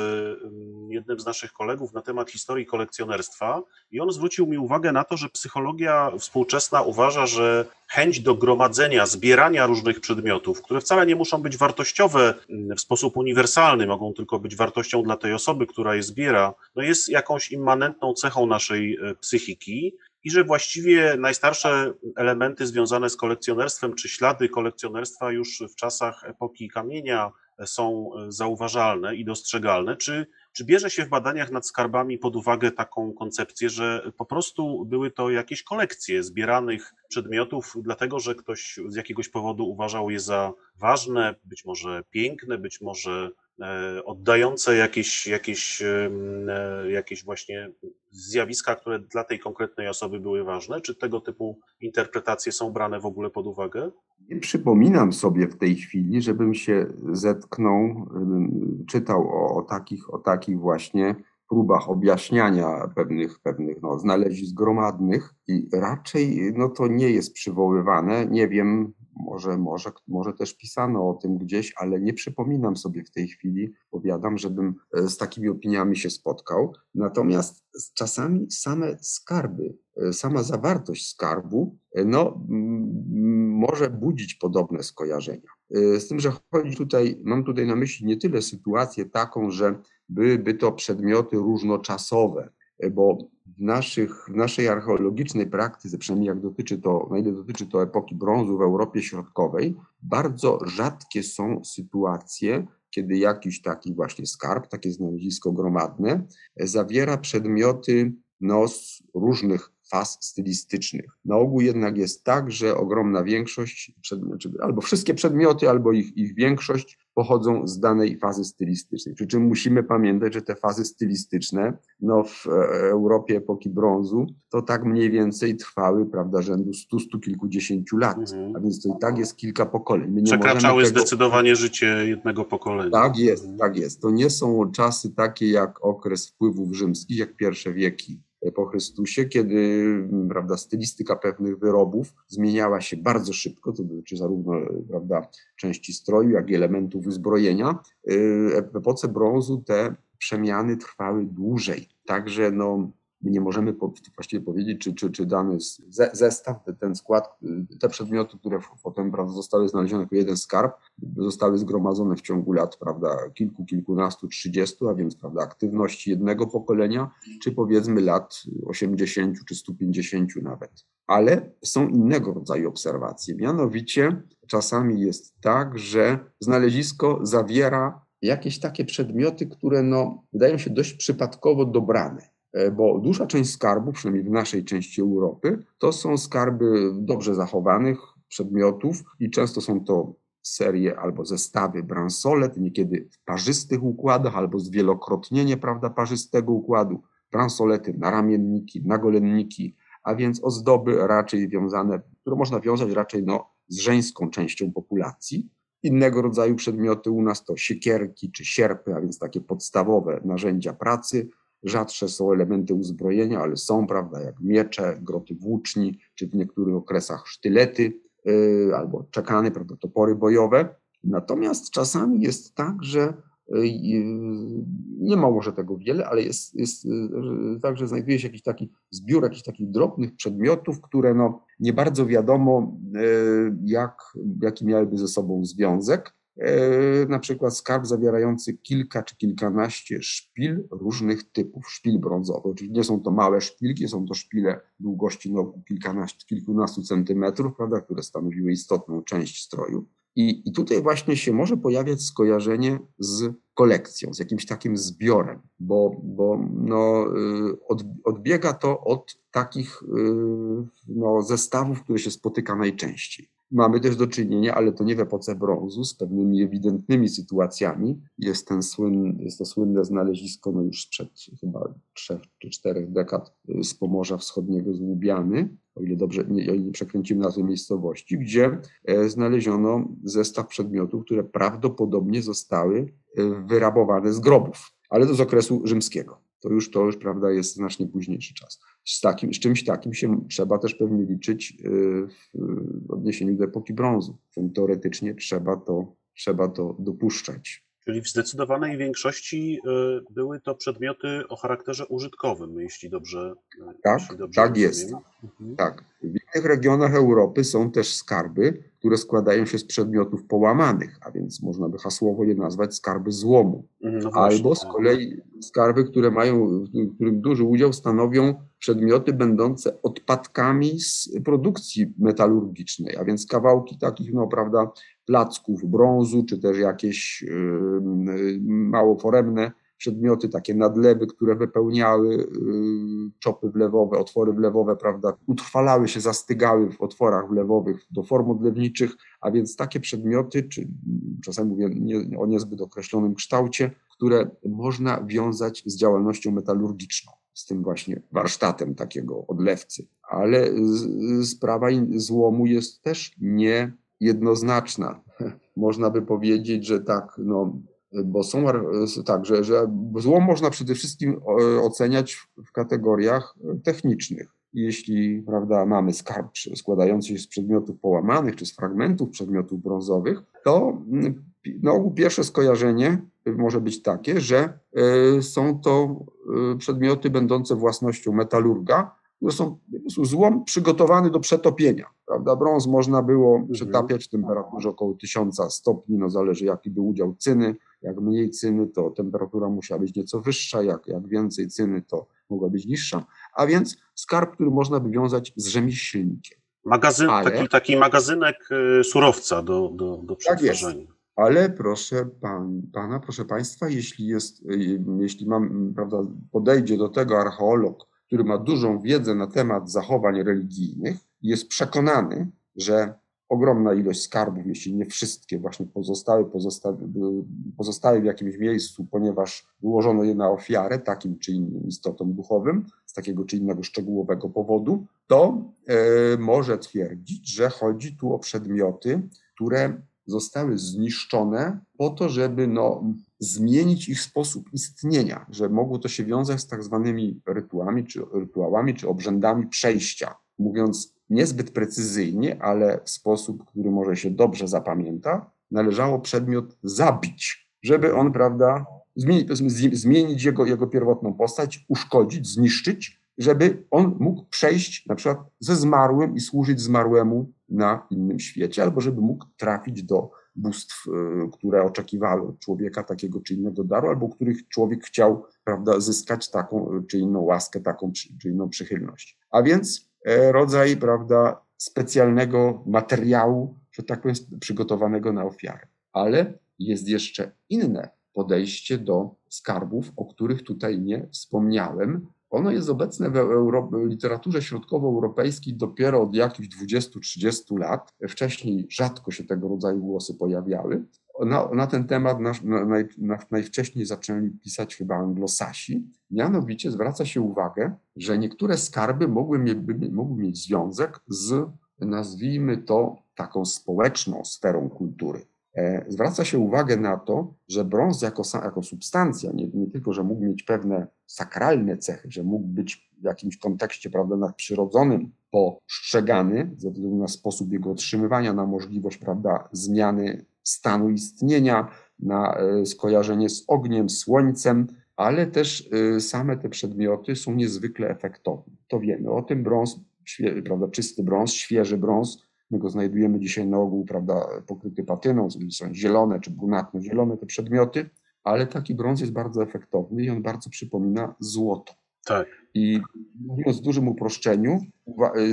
jednym z naszych kolegów na temat historii kolekcjonerstwa i on zwrócił mi uwagę na to, że psychologia współczesna uważa, że chęć do gromadzenia, zbierania różnych przedmiotów, które wcale nie muszą być wartościowe mm, w sposób uniwersalny, mogą tylko być wartością dla tej osoby, która je zbiera, no jest jakąś immanentną cechą naszej e, psychiki i że właściwie najstarsze elementy związane z kolekcjonerstwem, czy ślady kolekcjonerstwa już w czasach epoki kamienia są zauważalne i dostrzegalne. Czy czy bierze się w badaniach nad skarbami pod uwagę taką koncepcję, że po prostu były to jakieś kolekcje zbieranych przedmiotów, dlatego że ktoś z jakiegoś powodu uważał je za ważne, być może piękne, być może oddające jakieś, jakieś, e, jakieś właśnie zjawiska, które dla tej konkretnej osoby były ważne? Czy tego typu interpretacje są brane w ogóle pod uwagę? Nie przypominam sobie w tej chwili, żebym się zetknął, czytał o, o takich, o takich właśnie próbach objaśniania pewnych, pewnych no, znalezisk gromadnych i raczej no, to nie jest przywoływane. Nie wiem, może, może, może też pisano o tym gdzieś, ale nie przypominam sobie w tej chwili, powiadam, żebym e, z takimi opiniami się spotkał. Natomiast czasami same skarby, e, sama zawartość skarbu, e, no, może budzić podobne skojarzenia. Z tym, że chodzi tutaj, mam tutaj na myśli nie tyle sytuację taką, że byłyby to przedmioty różnoczasowe, bo w, naszych, w naszej archeologicznej praktyce, przynajmniej jak dotyczy to, na ile dotyczy to epoki brązu w Europie Środkowej, bardzo rzadkie są sytuacje, kiedy jakiś taki właśnie skarb, takie znalezisko gromadne, zawiera przedmioty no, z różnych faz stylistycznych. Na ogół jednak jest tak, że ogromna większość, albo wszystkie przedmioty, albo ich, ich większość pochodzą z danej fazy stylistycznej. Przy czym musimy pamiętać, że te fazy stylistyczne no, w e, Europie epoki brązu to tak mniej więcej trwały, prawda, rzędu stu, stu kilkudziesięciu lat. Mhm. A więc to i tak jest kilka pokoleń. My Przekraczały tego... zdecydowanie życie jednego pokolenia. Tak jest, mhm. tak jest. To nie są czasy takie jak okres wpływów rzymskich, jak pierwsze wieki po Chrystusie, kiedy prawda, stylistyka pewnych wyrobów zmieniała się bardzo szybko, to dotyczy zarówno prawda, części stroju, jak i elementów uzbrojenia. Y, w epoce brązu te przemiany trwały dłużej. Także no, my nie możemy właściwie powiedzieć, czy, czy, czy dany zestaw, ten skład, te przedmioty, które potem prawda, zostały znalezione jako jeden skarb, zostały zgromadzone w ciągu lat, prawda, kilku, kilkunastu, trzydziestu, a więc, prawda, aktywności jednego pokolenia, czy powiedzmy lat 80 czy 150 nawet. Ale są innego rodzaju obserwacje, mianowicie czasami jest tak, że znalezisko zawiera jakieś takie przedmioty, które no, wydają się dość przypadkowo dobrane. E, bo duża część skarbów, przynajmniej w naszej części Europy, to są skarby dobrze zachowanych przedmiotów i często są to serie albo zestawy bransolet, niekiedy w parzystych układach albo zwielokrotnienie prawda, parzystego układu. bransolety, naramienniki, nagolenniki, a więc ozdoby raczej wiązane, które można wiązać raczej no, z żeńską częścią populacji. Innego rodzaju przedmioty u nas to siekierki czy sierpy, a więc takie podstawowe narzędzia pracy. Rzadsze są elementy uzbrojenia, ale są, prawda, jak miecze, groty włóczni, czy w niektórych okresach sztylety yy, albo czekany, prawda, topory bojowe. Natomiast czasami jest tak, że nie ma może tego wiele, ale jest, jest tak, że znajduje się jakiś taki zbiór jakichś takich drobnych przedmiotów, które no nie bardzo wiadomo, jak, jaki miałyby ze sobą związek. E, na przykład skarb zawierający kilka czy kilkanaście szpil różnych typów, szpil brązowych. Oczywiście nie są to małe szpilki, są to szpile długości no, kilkanaście, kilkunastu centymetrów, prawda, które stanowiły istotną część stroju. I, I tutaj właśnie się może pojawiać skojarzenie z kolekcją, z jakimś takim zbiorem, bo, bo no, y, od, odbiega to od takich y, no, zestawów, które się spotyka najczęściej. Mamy też do czynienia, ale to nie w epoce brązu, z pewnymi ewidentnymi sytuacjami. Jest, ten słyn, jest to słynne znalezisko no już sprzed chyba trzech czy czterech dekad y, z Pomorza Wschodniego z Łubiany, o ile dobrze, nie, nie przekręcimy nazwę miejscowości, gdzie e, znaleziono zestaw przedmiotów, które prawdopodobnie zostały e, wyrabowane z grobów, ale to z okresu rzymskiego. To już, to już prawda, jest znacznie późniejszy czas. Z, takim, z czymś takim się trzeba też pewnie liczyć e, w odniesieniu do epoki brązu. Teoretycznie trzeba to, trzeba to dopuszczać. Czyli w zdecydowanej większości y, były to przedmioty o charakterze użytkowym, jeśli dobrze. Y, tak, jeśli dobrze tak rozumiem. jest. Mhm. Tak. W innych regionach Europy są też skarby, które składają się z przedmiotów połamanych, a więc można by hasłowo je nazwać skarby złomu. Mhm, no Albo z kolei skarby, które mają, w których duży udział stanowią przedmioty będące odpadkami z produkcji metalurgicznej, a więc kawałki takich, no prawda, placków brązu, czy też jakieś mało foremne przedmioty, takie nadlewy, które wypełniały czopy wlewowe, otwory wlewowe, prawda, utrwalały się, zastygały w otworach wlewowych do form odlewniczych, a więc takie przedmioty, czy czasem mówię nie, o niezbyt określonym kształcie, które można wiązać z działalnością metalurgiczną z tym właśnie warsztatem takiego odlewcy. Ale sprawa złomu jest też niejednoznaczna. Można by powiedzieć, że tak, no, bo są tak, że, że złom można przede wszystkim oceniać w kategoriach technicznych. Jeśli prawda, mamy skarb składający się z przedmiotów połamanych czy z fragmentów przedmiotów brązowych, to no, pierwsze skojarzenie może być takie, że e, są to e, przedmioty będące własnością metalurga, które są złom przygotowany do przetopienia. Prawda? Brąz można było mhm. przetapiać w temperaturze około 1000 stopni, no zależy jaki był udział cyny. Jak mniej cyny, to temperatura musiała być nieco wyższa, jak, jak więcej cyny, to mogła być niższa. A więc skarb, który można by wiązać z rzemieślnikiem. Magazyn, Ale, taki, taki magazynek e, surowca do, do, do przetwarzania. Tak ale proszę pan, pana, proszę państwa, jeśli jest, jeśli mam, prawda, podejdzie do tego archeolog, który ma dużą wiedzę na temat zachowań religijnych jest przekonany, że ogromna ilość skarbów, jeśli nie wszystkie, właśnie pozostały, pozostały, w jakimś miejscu, ponieważ wyłożono je na ofiarę takim czy innym istotom duchowym, z takiego czy innego szczegółowego powodu, to e, może twierdzić, że chodzi tu o przedmioty, które zostały zniszczone po to, żeby no, zmienić ich sposób istnienia, że mogło to się wiązać z tak zwanymi rytuałami, czy rytuałami, czy obrzędami przejścia. Mówiąc niezbyt precyzyjnie, ale w sposób, który może się dobrze zapamięta, należało przedmiot zabić, żeby on, prawda, zmienić, jego, jego pierwotną postać, uszkodzić, zniszczyć, żeby on mógł przejść na przykład ze zmarłym i służyć zmarłemu na innym świecie, albo żeby mógł trafić do bóstw, y, które oczekiwały od człowieka takiego czy innego daru, albo których człowiek chciał prawda, zyskać taką czy inną łaskę, taką czy, inną przychylność. A więc e, rodzaj prawda, specjalnego materiału, że tak powiem, przygotowanego na ofiarę. Ale jest jeszcze inne podejście do skarbów, o których tutaj nie wspomniałem, ono jest obecne w Euro literaturze środkowoeuropejskiej dopiero od jakichś 20-30 lat. Wcześniej rzadko się tego rodzaju głosy pojawiały. Na, na ten temat nasz, na, na, najwcześniej zaczęli pisać chyba anglosasi. Mianowicie zwraca się uwagę, że niektóre skarby mogły, mie, mogły mieć związek z, nazwijmy to, taką społeczną sferą kultury. E, zwraca się uwagę na to, że brąz jako, jako substancja, nie, nie, tylko, że mógł mieć pewne sakralne cechy, że mógł być w jakimś kontekście prawda, nadprzyrodzonym postrzegany ze względu na sposób jego otrzymywania, na możliwość prawda, zmiany stanu istnienia, na e, skojarzenie z ogniem, słońcem, ale też e, same te przedmioty są niezwykle efektowne. To wiemy o tym. Brąz, prawda, czysty brąz, świeży brąz My go znajdujemy dzisiaj na ogół, prawda, pokryty patyną, są zielone czy brunatno-zielone te przedmioty, ale taki brąz jest bardzo efektowny i on bardzo przypomina złoto. Tak. I mówiąc w dużym uproszczeniu,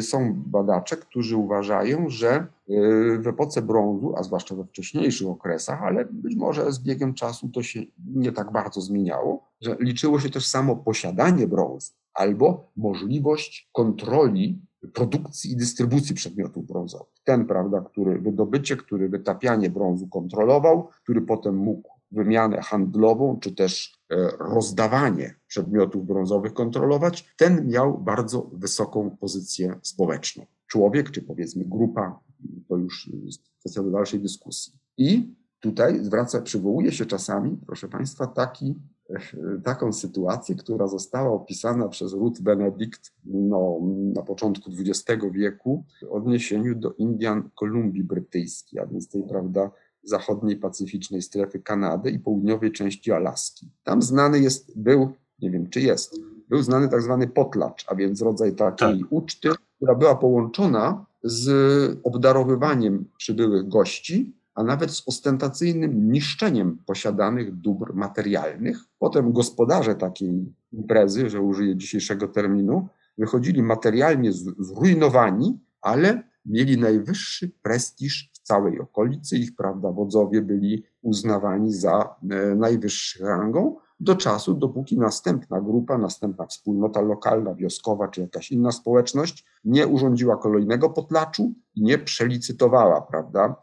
są badacze, którzy uważają, że y, w epoce brązu, a zwłaszcza we wcześniejszych okresach, ale być może z biegiem czasu to się nie tak bardzo zmieniało, że liczyło się też samo posiadanie brązu albo możliwość kontroli produkcji i dystrybucji przedmiotów brązowych. Ten, prawda, który wydobycie, który wytapianie brązu kontrolował, który potem mógł wymianę handlową, czy też e, rozdawanie przedmiotów brązowych kontrolować, ten miał bardzo wysoką pozycję społeczną. Człowiek, czy powiedzmy grupa, to już kwestia do dalszej dyskusji. I tutaj zwraca, przywołuje się czasami, proszę Państwa, taki taką sytuację, która została opisana przez Ruth Benedict no, na początku XX wieku w odniesieniu do Indian Kolumbii Brytyjskiej, a więc tej, prawda, zachodniej pacyficznej strefy Kanady i południowej części Alaski. Tam znany jest, był, nie wiem czy jest, był znany tak zwany potlacz, a więc rodzaj takiej tak. uczty, która była połączona z obdarowywaniem przybyłych gości a nawet z ostentacyjnym niszczeniem posiadanych dóbr materialnych. Potem gospodarze takiej imprezy, że użyję dzisiejszego terminu, wychodzili materialnie zrujnowani, ale mieli najwyższy prestiż całej okolicy. Ich prawda, wodzowie byli uznawani za e, najwyższą rangą do czasu, dopóki następna grupa, następna wspólnota lokalna, wioskowa czy jakaś inna społeczność nie urządziła kolejnego potlaczu i nie przelicytowała, prawda,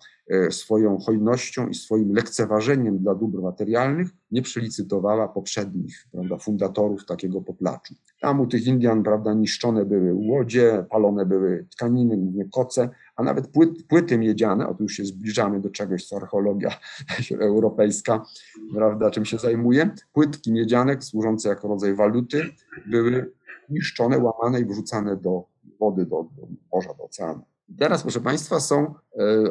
swoją hojnością i swoim lekceważeniem dla dóbr materialnych nie przelicytowała poprzednich prawda, fundatorów takiego poplaczu. Tam u tych Indian prawda, niszczone były łodzie, palone były tkaniny, głównie koce, a nawet płyt, płyty miedziane, już się zbliżamy do czegoś, co archeologia europejska prawda, czym się zajmuje, płytki miedziane służące jako rodzaj waluty były niszczone, łamane i wrzucane do wody, do, do morza, do oceanu. Teraz, proszę Państwa, są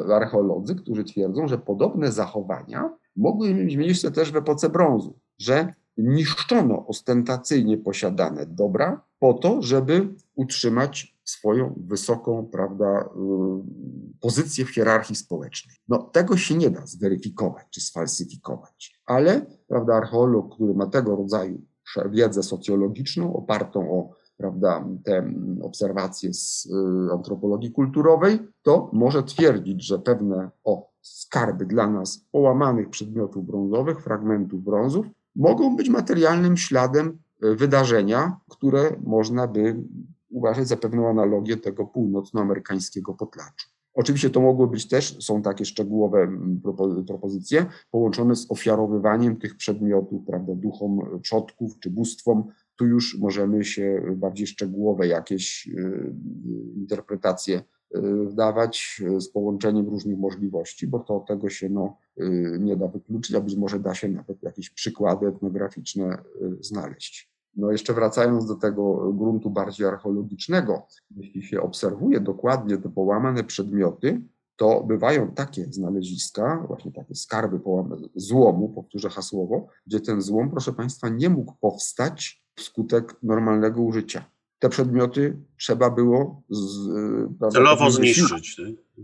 e, archeolodzy, którzy twierdzą, że podobne zachowania mogły mieć miejsce też w epoce brązu, że niszczono ostentacyjnie posiadane dobra po to, żeby utrzymać swoją wysoką prawda, e, pozycję w hierarchii społecznej. No, tego się nie da zweryfikować czy sfalsyfikować, ale prawda, archeolog, który ma tego rodzaju wiedzę socjologiczną opartą o prawda, te obserwacje z y, antropologii kulturowej, to może twierdzić, że pewne o, skarby dla nas połamanych przedmiotów brązowych, fragmentów brązów, mogą być materialnym śladem y, wydarzenia, które można by uważać za pewną analogię tego północnoamerykańskiego potlaczu. Oczywiście to mogło być też, są takie szczegółowe propozycje, połączone z ofiarowywaniem tych przedmiotów, prawda, duchom przodków czy bóstwom tu już możemy się bardziej szczegółowe jakieś y, interpretacje y, wdawać y, z połączeniem różnych możliwości, bo to tego się no, nie da wykluczyć, a być może da się nawet jakieś przykłady etnograficzne znaleźć. No jeszcze wracając do tego gruntu bardziej archeologicznego, jeśli się obserwuje dokładnie te połamane przedmioty, to bywają takie znaleziska, właśnie takie skarby złomu, powtórzę hasłowo, gdzie ten złom, proszę Państwa, nie mógł powstać wskutek normalnego użycia. Te przedmioty trzeba było z, prawda, celowo zniszczyć.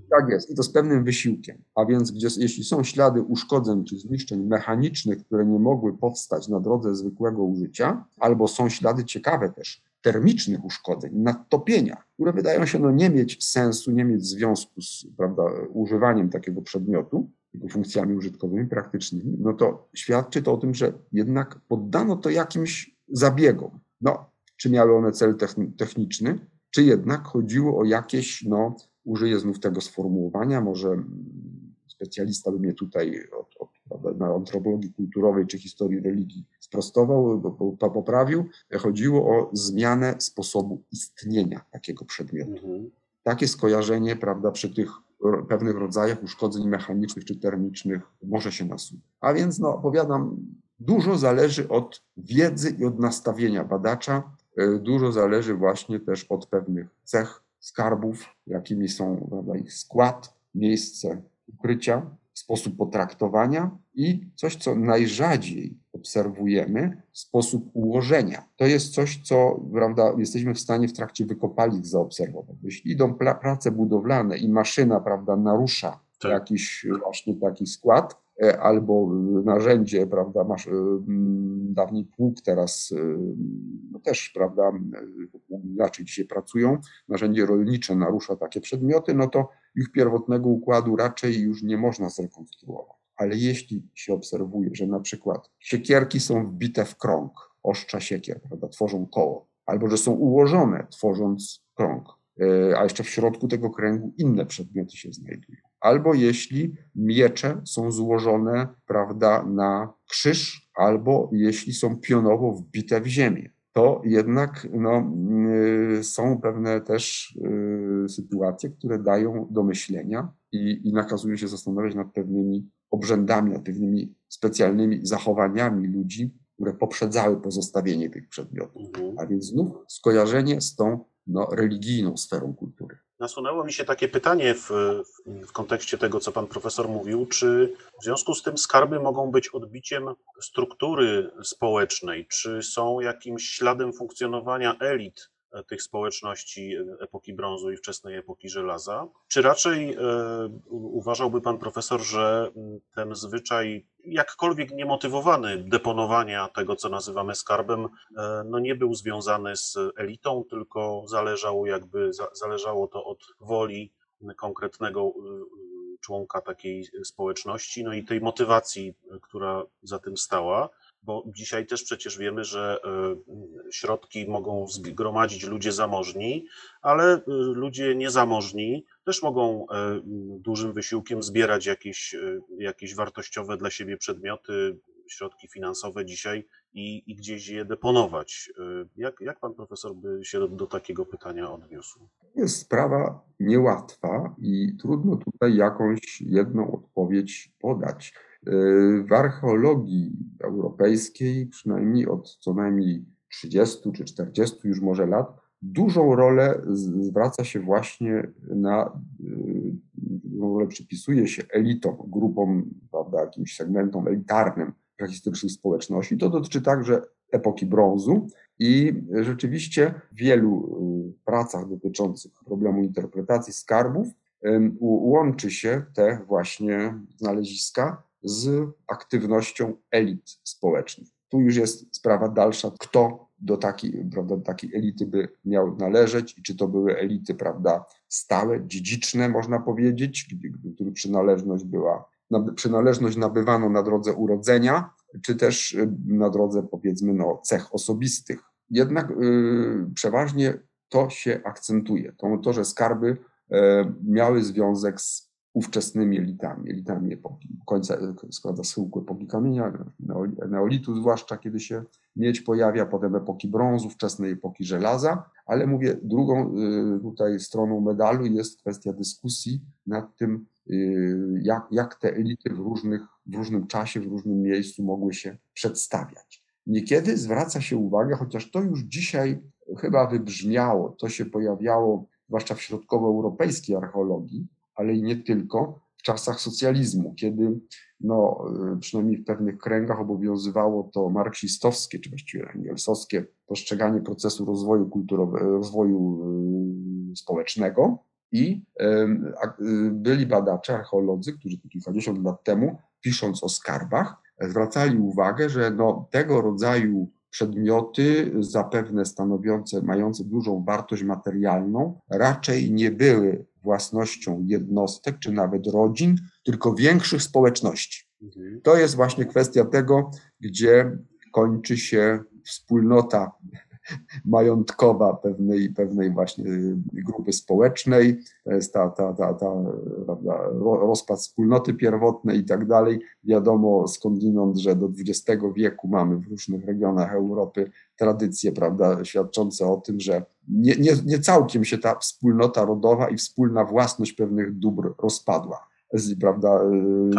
Tak jest, i to z pewnym wysiłkiem. A więc, gdzie, jeśli są ślady uszkodzeń czy zniszczeń mechanicznych, które nie mogły powstać na drodze zwykłego użycia, albo są ślady ciekawe też termicznych uszkodzeń, nadtopienia, które wydają się no, nie mieć sensu, nie mieć związku z prawda, używaniem takiego przedmiotu, jego funkcjami użytkowymi, praktycznymi, no to świadczy to o tym, że jednak poddano to jakimś zabiegom. No, czy miały one cel techniczny, czy jednak chodziło o jakieś, no, użyję znów tego sformułowania, może specjalista by mnie tutaj od, od, na antropologii kulturowej czy historii religii sprostował, poprawił. Chodziło o zmianę sposobu istnienia takiego przedmiotu. Mhm. Takie skojarzenie, prawda, przy tych pewnych rodzajach uszkodzeń mechanicznych czy termicznych może się nasuwać. A więc, no, powiadam, dużo zależy od wiedzy i od nastawienia badacza. E, dużo zależy właśnie też od pewnych cech skarbów, jakimi są prawda, ich skład, miejsce ukrycia, sposób potraktowania i coś, co najrzadziej obserwujemy, sposób ułożenia. To jest coś, co prawda, jesteśmy w stanie w trakcie wykopalisk zaobserwować. Jeśli idą prace budowlane i maszyna prawda, narusza tak. jakiś właśnie taki skład, albo narzędzie, prawda, masz, e, dawniej pług, teraz e, no też, prawda, inaczej dzisiaj pracują, narzędzie rolnicze narusza takie przedmioty, no to ich pierwotnego układu raczej już nie można zrekonstruować. Ale jeśli się obserwuje, że na przykład siekierki są wbite w krąg, oszcza siekier, prawda, tworzą koło, albo że są ułożone, tworząc krąg, e, a jeszcze w środku tego kręgu inne przedmioty się znajdują. Albo jeśli miecze są złożone, prawda, na krzyż, albo jeśli są pionowo wbite w ziemię to jednak no, y, są pewne też y, sytuacje, które dają do myślenia i, i nakazują się zastanawiać nad pewnymi obrzędami, nad pewnymi specjalnymi zachowaniami ludzi, które poprzedzały pozostawienie tych przedmiotów. Mhm. A więc znów skojarzenie z tą no, religijną sferą kultury. Nasunęło mi się takie pytanie w, w, kontekście tego, co pan profesor mówił, czy w związku z tym skarby mogą być odbiciem struktury społecznej, czy są jakimś śladem funkcjonowania elit tych społeczności epoki brązu i wczesnej epoki żelaza? Czy raczej e, uważałby pan profesor, że ten zwyczaj, jakkolwiek niemotywowany, deponowania tego, co nazywamy skarbem, e, no nie był związany z elitą, tylko zależało jakby, zależało to od woli konkretnego e, członka takiej społeczności, no i tej motywacji, która za tym stała bo dzisiaj też przecież wiemy, że e, środki mogą zgromadzić ludzie zamożni, ale e, ludzie niezamożni też mogą e, dużym wysiłkiem zbierać jakieś, jakieś wartościowe dla siebie przedmioty, środki finansowe dzisiaj i, i gdzieś je deponować. Jak, jak pan profesor by się do, do takiego pytania odniósł? Jest sprawa niełatwa i trudno tutaj jakąś jedną odpowiedź podać. W archeologii europejskiej, przynajmniej od co najmniej 30 czy 40 już może lat, dużą rolę zwraca się właśnie na, dużą rolę przypisuje się elitom, grupom, prawda, jakimś segmentom elitarnym prehistorycznych społeczności. To dotyczy także epoki brązu i rzeczywiście w wielu y, pracach dotyczących problemu interpretacji skarbów łączy się te właśnie znaleziska z aktywnością elit społecznych. Tu już jest sprawa dalsza, kto do takiej, prawda, takiej elity by miał należeć i czy to były elity prawda, stałe, dziedziczne, można powiedzieć, których przynależność była, przynależność nabywano na drodze urodzenia, czy też y, na drodze powiedzmy no, cech osobistych. Jednak yy, przeważnie to się akcentuje, to, to że skarby yy, miały związek z ówczesnymi elitami, elitami epoki, końca, składa schyłku epoki kamienia, neolitu zwłaszcza, kiedy się miedź pojawia, potem epoki brązu, wczesnej epoki żelaza, ale mówię, drugą y, tutaj stroną medalu jest kwestia dyskusji nad tym, y, jak, jak te elity w, różnych, w różnym czasie, w różnym miejscu mogły się przedstawiać. Niekiedy zwraca się uwagę, chociaż to już dzisiaj chyba wybrzmiało, to się pojawiało zwłaszcza w środkowoeuropejskiej archeologii, ale i nie tylko, w czasach socjalizmu, kiedy no, y, przynajmniej w pewnych kręgach obowiązywało to marksistowskie, czy właściwie engelsowskie postrzeganie procesu rozwoju kulturowego, rozwoju y, społecznego i y, byli badacze, archeolodzy, którzy kilkadziesiąt lat temu, pisząc o skarbach, zwracali uwagę, że no, tego rodzaju przedmioty, zapewne stanowiące, mające dużą wartość materialną, raczej nie były własnością jednostek czy nawet rodzin, tylko większych społeczności. Mhm. To jest właśnie kwestia tego, gdzie kończy się wspólnota majątkowa pewnej, pewnej właśnie grupy społecznej, to jest ta, ta, ta, ta prawda, rozpad wspólnoty pierwotnej i tak dalej. Wiadomo skądinąd, że do XX wieku mamy w różnych regionach Europy tradycje, prawda, świadczące o tym, że nie, nie, nie całkiem się ta wspólnota rodowa i wspólna własność pewnych dóbr rozpadła, prawda,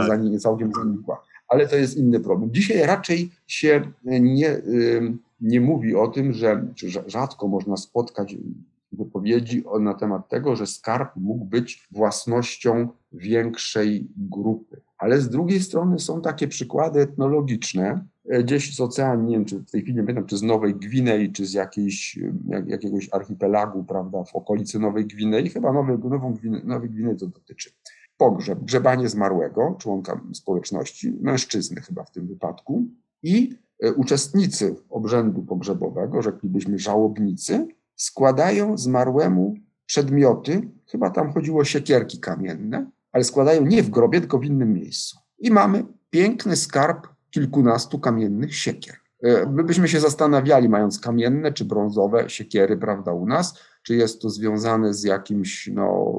tak. nie całkiem zanikła. Ale to jest inny problem. Dzisiaj raczej się nie, nie mówi o tym, że rzadko można spotkać wypowiedzi na temat tego, że skarb mógł być własnością większej grupy. Ale z drugiej strony są takie przykłady etnologiczne, e, gdzieś z oceanu, nie wiem, czy w tej chwili nie pamiętam, czy z Nowej Gwinei, czy z jakiejś, jak, jakiegoś archipelagu, prawda, w okolicy Nowej Gwinei, chyba Nowej, Nową Gwine, Nowej Gwinei to dotyczy. Pogrzeb, grzebanie zmarłego, członka społeczności, mężczyzny chyba w tym wypadku, i e, uczestnicy obrzędu pogrzebowego, rzeklibyśmy żałobnicy, składają zmarłemu przedmioty, chyba tam chodziło o siekierki kamienne, ale składają nie w grobie, tylko w innym miejscu. I mamy piękny skarb kilkunastu kamiennych siekier. E, my byśmy się zastanawiali, mając kamienne czy brązowe siekiery, prawda, u nas, czy jest to związane z jakimś no,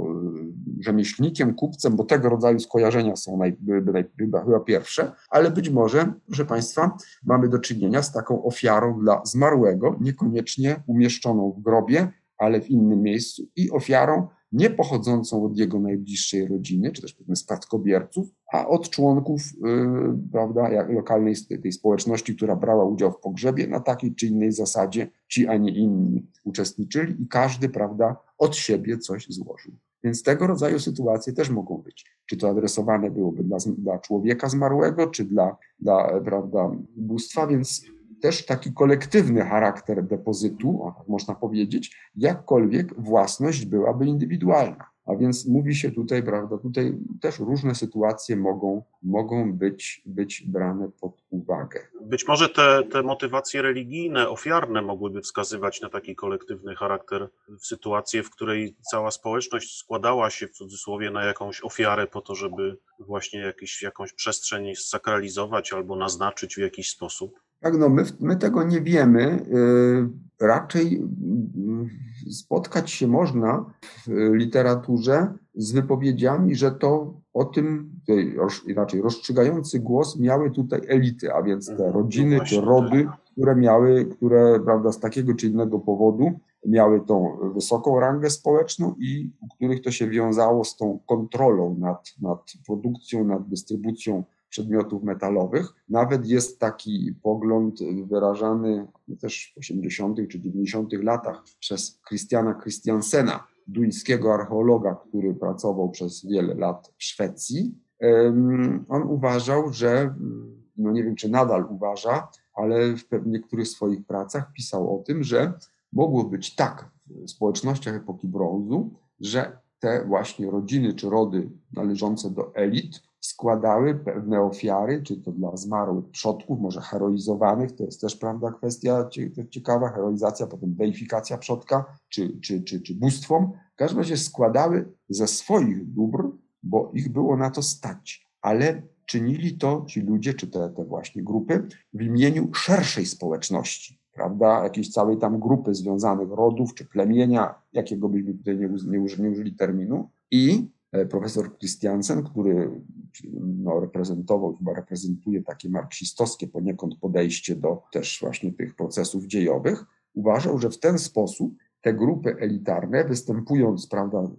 rzemieślnikiem, kupcem, bo tego rodzaju skojarzenia są naj, naj, chyba pierwsze, ale być może, proszę Państwa, mamy do czynienia z taką ofiarą dla zmarłego, niekoniecznie umieszczoną w grobie, ale w innym miejscu i ofiarą nie pochodzącą od jego najbliższej rodziny, czy też powiedzmy spadkobierców, a od członków yy, prawda, lokalnej tej społeczności, która brała udział w pogrzebie, na takiej czy innej zasadzie ci, a nie inni uczestniczyli i każdy prawda, od siebie coś złożył. Więc tego rodzaju sytuacje też mogą być. Czy to adresowane byłoby dla, dla człowieka zmarłego, czy dla, dla prawda, bóstwa, więc też taki kolektywny charakter depozytu, tak można powiedzieć, jakkolwiek własność byłaby indywidualna. A więc mówi się tutaj, prawda, tutaj też różne sytuacje mogą, mogą być, być brane pod uwagę. Być może te, te motywacje religijne, ofiarne mogłyby wskazywać na taki kolektywny charakter w sytuacji, w której cała społeczność składała się w cudzysłowie na jakąś ofiarę po to, żeby właśnie jakiś, jakąś przestrzeń sakralizować albo naznaczyć w jakiś sposób. Tak, no my, my tego nie wiemy. Y, raczej y, spotkać się można w literaturze z wypowiedziami, że to o tym, inaczej, rozstrzygający głos miały tutaj elity, a więc te mhm. rodziny no czy rody, które miały, które prawda, z takiego czy innego powodu miały tą wysoką rangę społeczną i u których to się wiązało z tą kontrolą nad, nad produkcją, nad dystrybucją przedmiotów metalowych. Nawet jest taki pogląd wyrażany też w 80. czy 90. latach przez Christiana Christiansena, duńskiego archeologa, który pracował przez wiele lat w Szwecji. On uważał, że, no nie wiem czy nadal uważa, ale w niektórych swoich pracach pisał o tym, że mogło być tak w społecznościach epoki brązu, że te właśnie rodziny czy rody należące do elit składały pewne ofiary, czy to dla zmarłych przodków, może heroizowanych, to jest też prawda kwestia ciekawa, heroizacja, potem deifikacja przodka, czy, czy, czy, czy bóstwom. W każdym razie składały ze swoich dóbr, bo ich było na to stać, ale czynili to ci ludzie, czy te, te właśnie grupy, w imieniu szerszej społeczności, prawda, jakiejś całej tam grupy związanych rodów, czy plemienia, jakiego byśmy tutaj nie, nie, użyli terminu, i E, profesor Christiansen, który no, reprezentował, chyba reprezentuje takie marksistowskie poniekąd podejście do też właśnie tych procesów dziejowych, uważał, że w ten sposób te grupy elitarne, występując, prawda,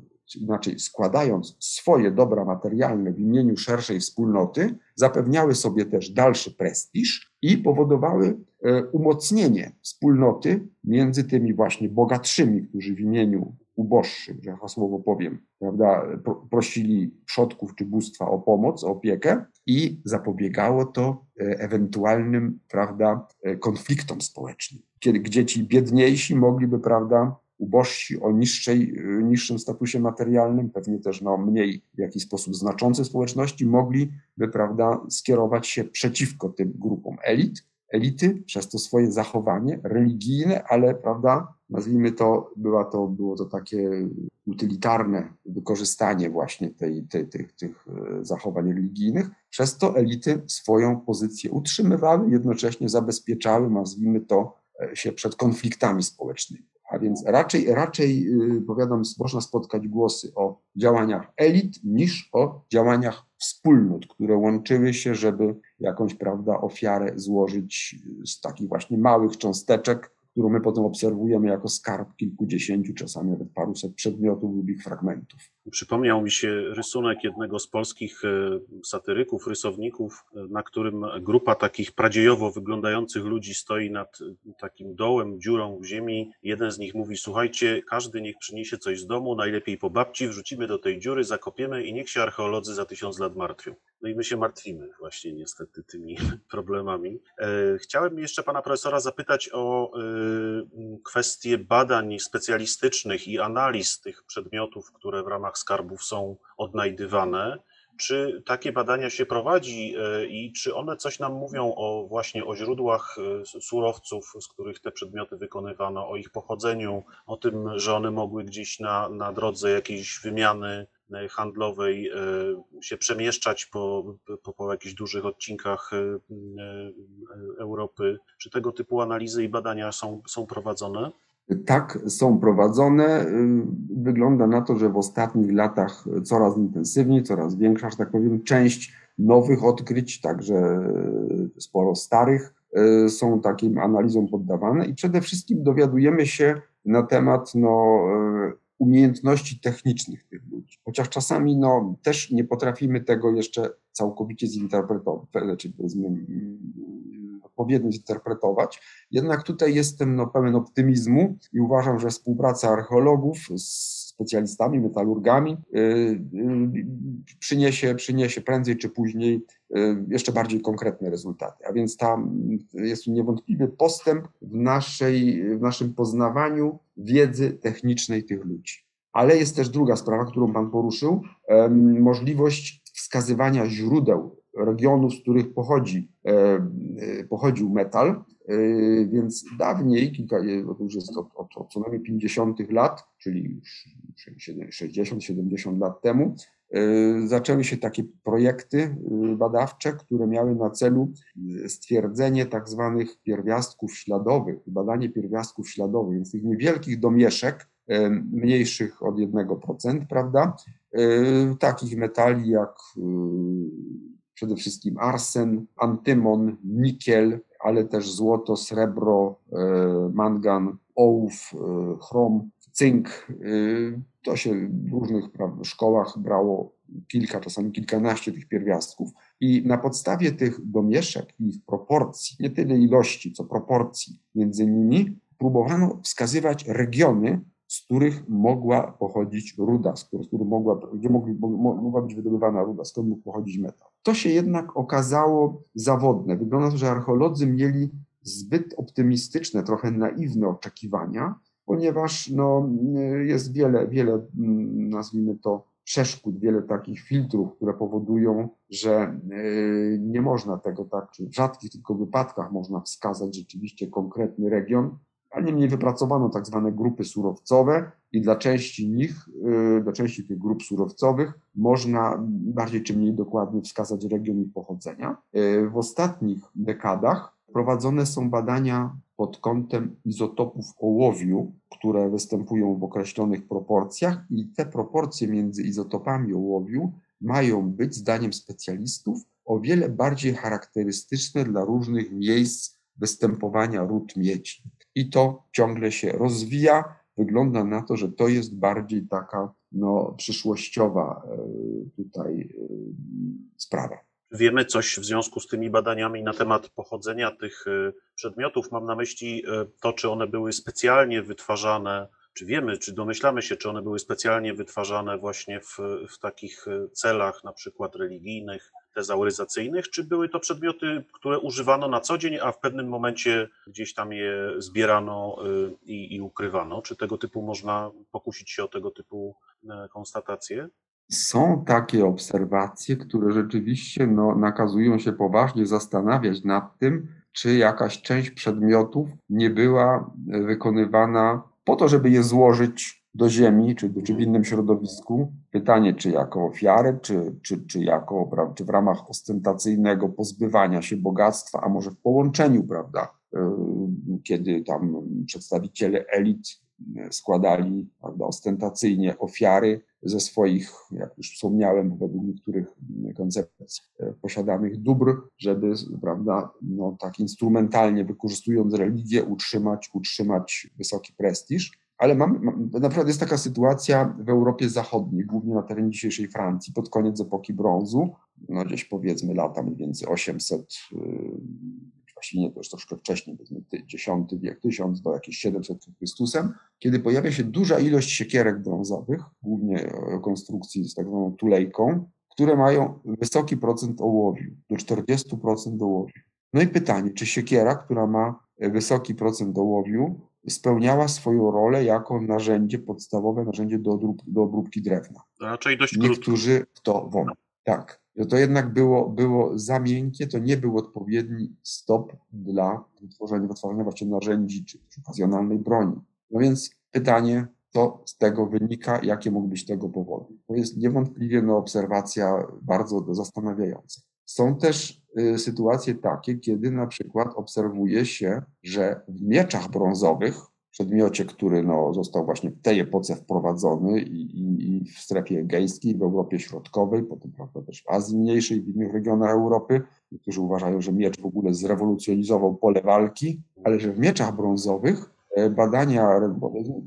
inaczej składając swoje dobra materialne w imieniu szerszej wspólnoty, zapewniały sobie też dalszy prestiż i powodowały e, umocnienie wspólnoty między tymi właśnie bogatszymi, którzy w imieniu uboższych, że hasłowo powiem, prawda, prosili przodków czy bóstwa o pomoc, o opiekę i zapobiegało to e, ewentualnym, prawda, e, konfliktom społecznym, kiedy, gdzie ci biedniejsi mogliby, prawda, ubożsi o niższej, e, niższym statusie materialnym, pewnie też no, mniej w jakiś sposób znaczące społeczności, mogliby, prawda, skierować się przeciwko tym grupom elit, elity przez to swoje zachowanie religijne, ale prawda, nazwijmy to, była to, było to takie utylitarne wykorzystanie właśnie tej, tej, tych, tych e, zachowań religijnych. Przez to elity swoją pozycję utrzymywały, jednocześnie zabezpieczały, nazwijmy to, się przed konfliktami społecznymi. A więc raczej, raczej powiadam, można spotkać głosy o działaniach elit niż o działaniach wspólnot, które łączyły się, żeby jakąś prawda, ofiarę złożyć z takich właśnie małych cząsteczek, którą my potem obserwujemy jako skarb kilkudziesięciu, czasami nawet paruset przedmiotów lub ich fragmentów. Przypomniał mi się rysunek jednego z polskich e, satyryków, rysowników, e, na którym grupa takich pradziejowo wyglądających ludzi stoi nad e, takim dołem, dziurą w ziemi. Jeden z nich mówi: Słuchajcie, każdy niech przyniesie coś z domu, najlepiej po babci, wrzucimy do tej dziury, zakopiemy i niech się archeolodzy za tysiąc lat martwią. No i my się martwimy właśnie niestety tymi problemami. Chciałem jeszcze pana profesora zapytać o kwestie badań specjalistycznych i analiz tych przedmiotów, które w ramach skarbów są odnajdywane. Czy takie badania się prowadzi e, i czy one coś nam mówią o właśnie o źródłach e, surowców, z których te przedmioty wykonywano, o ich pochodzeniu, o tym, że one mogły gdzieś na, na drodze jakiejś wymiany handlowej się przemieszczać po, po, po jakichś dużych odcinkach Europy? Czy tego typu analizy i badania są, są prowadzone? tak są prowadzone. Wygląda na to, że w ostatnich latach coraz intensywniej, coraz większa, że tak powiem, część nowych odkryć, także sporo starych, są takim analizom poddawane i przede wszystkim dowiadujemy się na temat no, umiejętności technicznych tych ludzi. Chociaż czasami no, też nie potrafimy tego jeszcze całkowicie zinterpretować, czy powiedzmy odpowiednio zinterpretować. Jednak tutaj jestem no, pełen optymizmu i uważam, że współpraca archeologów z specjalistami, metalurgami y, y, przyniesie, przyniesie prędzej czy później y, jeszcze bardziej konkretne rezultaty. A więc tam jest niewątpliwy postęp w, naszej, w naszym poznawaniu wiedzy technicznej tych ludzi. Ale jest też druga sprawa, którą Pan poruszył, możliwość wskazywania źródeł regionów, z których pochodzi, e, e, pochodził metal, e, więc dawniej, kilka, już jest od, od, od co najmniej 50 lat, czyli 60-70 lat temu, zaczęły się takie projekty badawcze, które miały na celu stwierdzenie tak zwanych pierwiastków śladowych, badanie pierwiastków śladowych, więc tych niewielkich domieszek, mniejszych od 1%, prawda? Takich metali jak przede wszystkim arsen, antymon, nikiel, ale też złoto, srebro, e, mangan, ołów, e, chrom, cynk. E, to się w różnych szkołach brało kilka, czasami kilkanaście tych pierwiastków. I na podstawie tych domieszek i ich proporcji, nie tyle ilości, co proporcji między nimi, próbowano wskazywać regiony, z których mogła pochodzić ruda, z których, mogła, gdzie mogli, mogła być wydobywana ruda, skąd mógł pochodzić metal. To się jednak okazało zawodne. Wygląda to, że archeolodzy mieli zbyt optymistyczne, trochę naiwne oczekiwania, ponieważ no, jest wiele, wiele, nazwijmy to, przeszkód, wiele takich filtrów, które powodują, że y, nie można tego tak, w rzadkich tylko wypadkach można wskazać rzeczywiście konkretny region, a niemniej wypracowano tak zwane grupy surowcowe i dla części nich, y, dla części tych grup surowcowych można bardziej czy mniej dokładnie wskazać region ich pochodzenia. Y, w ostatnich dekadach prowadzone są badania pod kątem izotopów ołowiu, które występują w określonych proporcjach i te proporcje między izotopami ołowiu mają być, zdaniem specjalistów, o wiele bardziej charakterystyczne dla różnych miejsc występowania ród miedzi i to ciągle się rozwija. Wygląda na to, że to jest bardziej taka no, przyszłościowa e, tutaj e, sprawa. Wiemy coś w związku z tymi badaniami na temat pochodzenia tych e, przedmiotów. Mam na myśli to, czy one były specjalnie wytwarzane, czy wiemy, czy domyślamy się, czy one były specjalnie wytwarzane właśnie w, w takich celach, na przykład religijnych, tezauryzacyjnych, czy były to przedmioty, które używano na co dzień, a w pewnym momencie gdzieś tam je zbierano y, i, i ukrywano? Czy tego typu można pokusić się o tego typu e, konstatacje? Są takie obserwacje, które rzeczywiście no, nakazują się poważnie zastanawiać nad tym, czy jakaś część przedmiotów nie była wykonywana po to, żeby je złożyć do ziemi, czy, czy w innym środowisku. Pytanie, czy jako ofiarę, czy, czy, czy jako, czy w ramach ostentacyjnego pozbywania się bogactwa, a może w połączeniu, prawda, kiedy tam przedstawiciele elit składali prawda, ostentacyjnie ofiary ze swoich, jak już wspomniałem, według niektórych koncepcji e, posiadanych dóbr, żeby prawda, no, tak instrumentalnie wykorzystując religię utrzymać, utrzymać wysoki prestiż. Ale mamy, naprawdę jest taka sytuacja w Europie Zachodniej, głównie na terenie dzisiejszej Francji, pod koniec epoki brązu, no gdzieś powiedzmy lata mniej więcej 800 właściwie nie, to już troszkę wcześniej, powiedzmy X wiek, 1000 do jakieś 700 przed Chrystusem, kiedy pojawia się duża ilość siekierek brązowych, głównie konstrukcji z tak zwaną tulejką, które mają wysoki procent ołowiu, do 40% ołowiu. No i pytanie, czy siekiera, która ma wysoki procent ołowiu, spełniała swoją rolę jako narzędzie, podstawowe narzędzie do, do obróbki drewna. Raczej dość Niektórzy w to wątpią. Tak że to jednak było, było za miękkie, to nie był odpowiedni stop dla wytworzenia, wytwarzania właśnie narzędzi czy, czy okazjonalnej broni. No więc pytanie, co z tego wynika, jakie mógł być tego powody. To jest niewątpliwie no, obserwacja bardzo zastanawiająca. Są też y, sytuacje takie, kiedy na przykład obserwuje się, że w mieczach brązowych przedmiocie, który no, został właśnie w tej epoce wprowadzony i, i, i w strefie egejskiej, w Europie Środkowej, potem prawda, też w Azji Mniejszej, w innych regionach Europy. Niektórzy uważają, że miecz w ogóle zrewolucjonizował pole walki, ale że w mieczach brązowych e, badania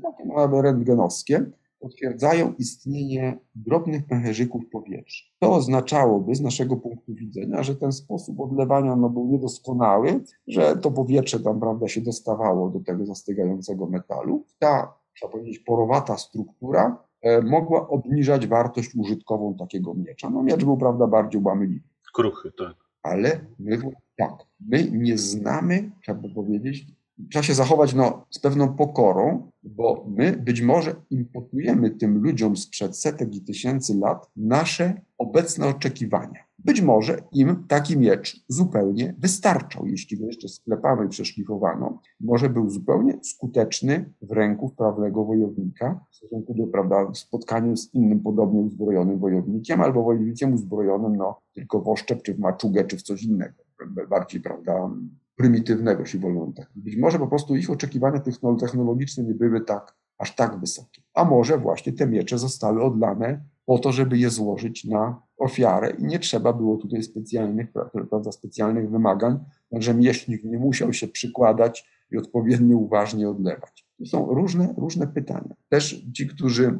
takie rentgenowskie potwierdzają istnienie drobnych pęcherzyków powietrza. To oznaczałoby z naszego punktu widzenia, że ten sposób odlewania no, był niedoskonały, że to powietrze tam prawda, się dostawało do tego zastygającego metalu. Ta, trzeba powiedzieć, porowata struktura e, mogła obniżać wartość użytkową takiego miecza. No miecz był prawda, bardziej łamliwy. Kruchy, tak. Ale my, tak, my nie znamy, trzeba powiedzieć, trzeba się zachować no, z pewną pokorą, bo my być może imputujemy tym ludziom sprzed setek i tysięcy lat nasze obecne oczekiwania. Być może im taki miecz zupełnie wystarczał, jeśli go jeszcze sklepano i przeszlifowano. Może był zupełnie skuteczny w ręku wprawnego wojownika w stosunku do prawda, spotkania z innym podobnie uzbrojonym wojownikiem albo wojownikiem uzbrojonym no, tylko w oszczep, czy w maczugę, czy w coś innego. Bardziej prawda, prymitywnego, jeśli wolno tak. Być może po prostu ich oczekiwania technologiczne nie były tak, aż tak wysokie. A może właśnie te miecze zostały odlane po to, żeby je złożyć na ofiarę i nie trzeba było tutaj specjalnych, prawda, specjalnych wymagań, że mieśnik nie musiał się przykładać i odpowiednio uważnie odlewać. To są różne, różne pytania. Też ci, którzy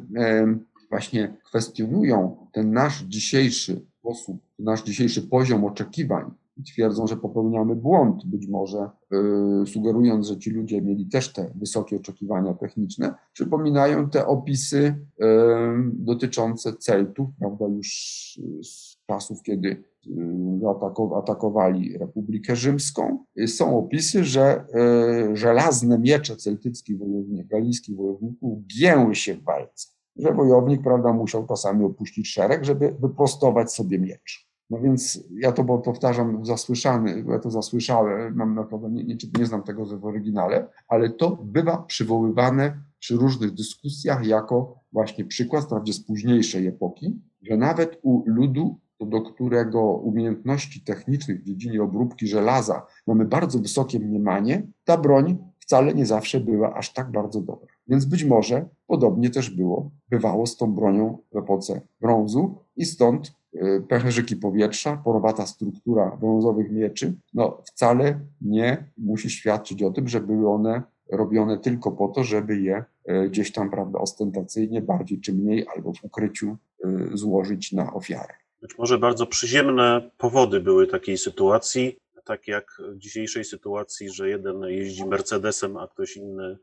właśnie kwestionują ten nasz dzisiejszy sposób, nasz dzisiejszy poziom oczekiwań twierdzą, że popełniamy błąd, być może yy, sugerując, że ci ludzie mieli też te wysokie oczekiwania techniczne, przypominają te opisy yy, dotyczące Celtów, prawda, już z czasów, kiedy yy, atakowali Republikę Rzymską. Są opisy, że żelazne miecze celtyckich wojowników, galijskich wojowników gięły się w walce, że wojownik, prawda, musiał czasami opuścić szereg, żeby wyprostować sobie miecz. No więc ja to powtarzam zasłyszany, ja to zasłyszałem, mam na to, nie, nie, nie znam tego w oryginale, ale to bywa przywoływane przy różnych dyskusjach jako właśnie przykład, wprawdzie z późniejszej epoki, że nawet u ludu, do którego umiejętności technicznych w dziedzinie obróbki żelaza mamy bardzo wysokie mniemanie, ta broń wcale nie zawsze była aż tak bardzo dobra. Więc być może podobnie też było, bywało z tą bronią w epoce brązu i stąd Y, pęcherzyki powietrza, porowata struktura brązowych mieczy, no wcale nie musi świadczyć o tym, że były one robione tylko po to, żeby je y, gdzieś tam, prawda, ostentacyjnie, bardziej czy mniej, albo w ukryciu y, złożyć na ofiarę. Być może bardzo przyziemne powody były takiej sytuacji, tak jak w dzisiejszej sytuacji, że jeden jeździ Mercedesem, a ktoś inny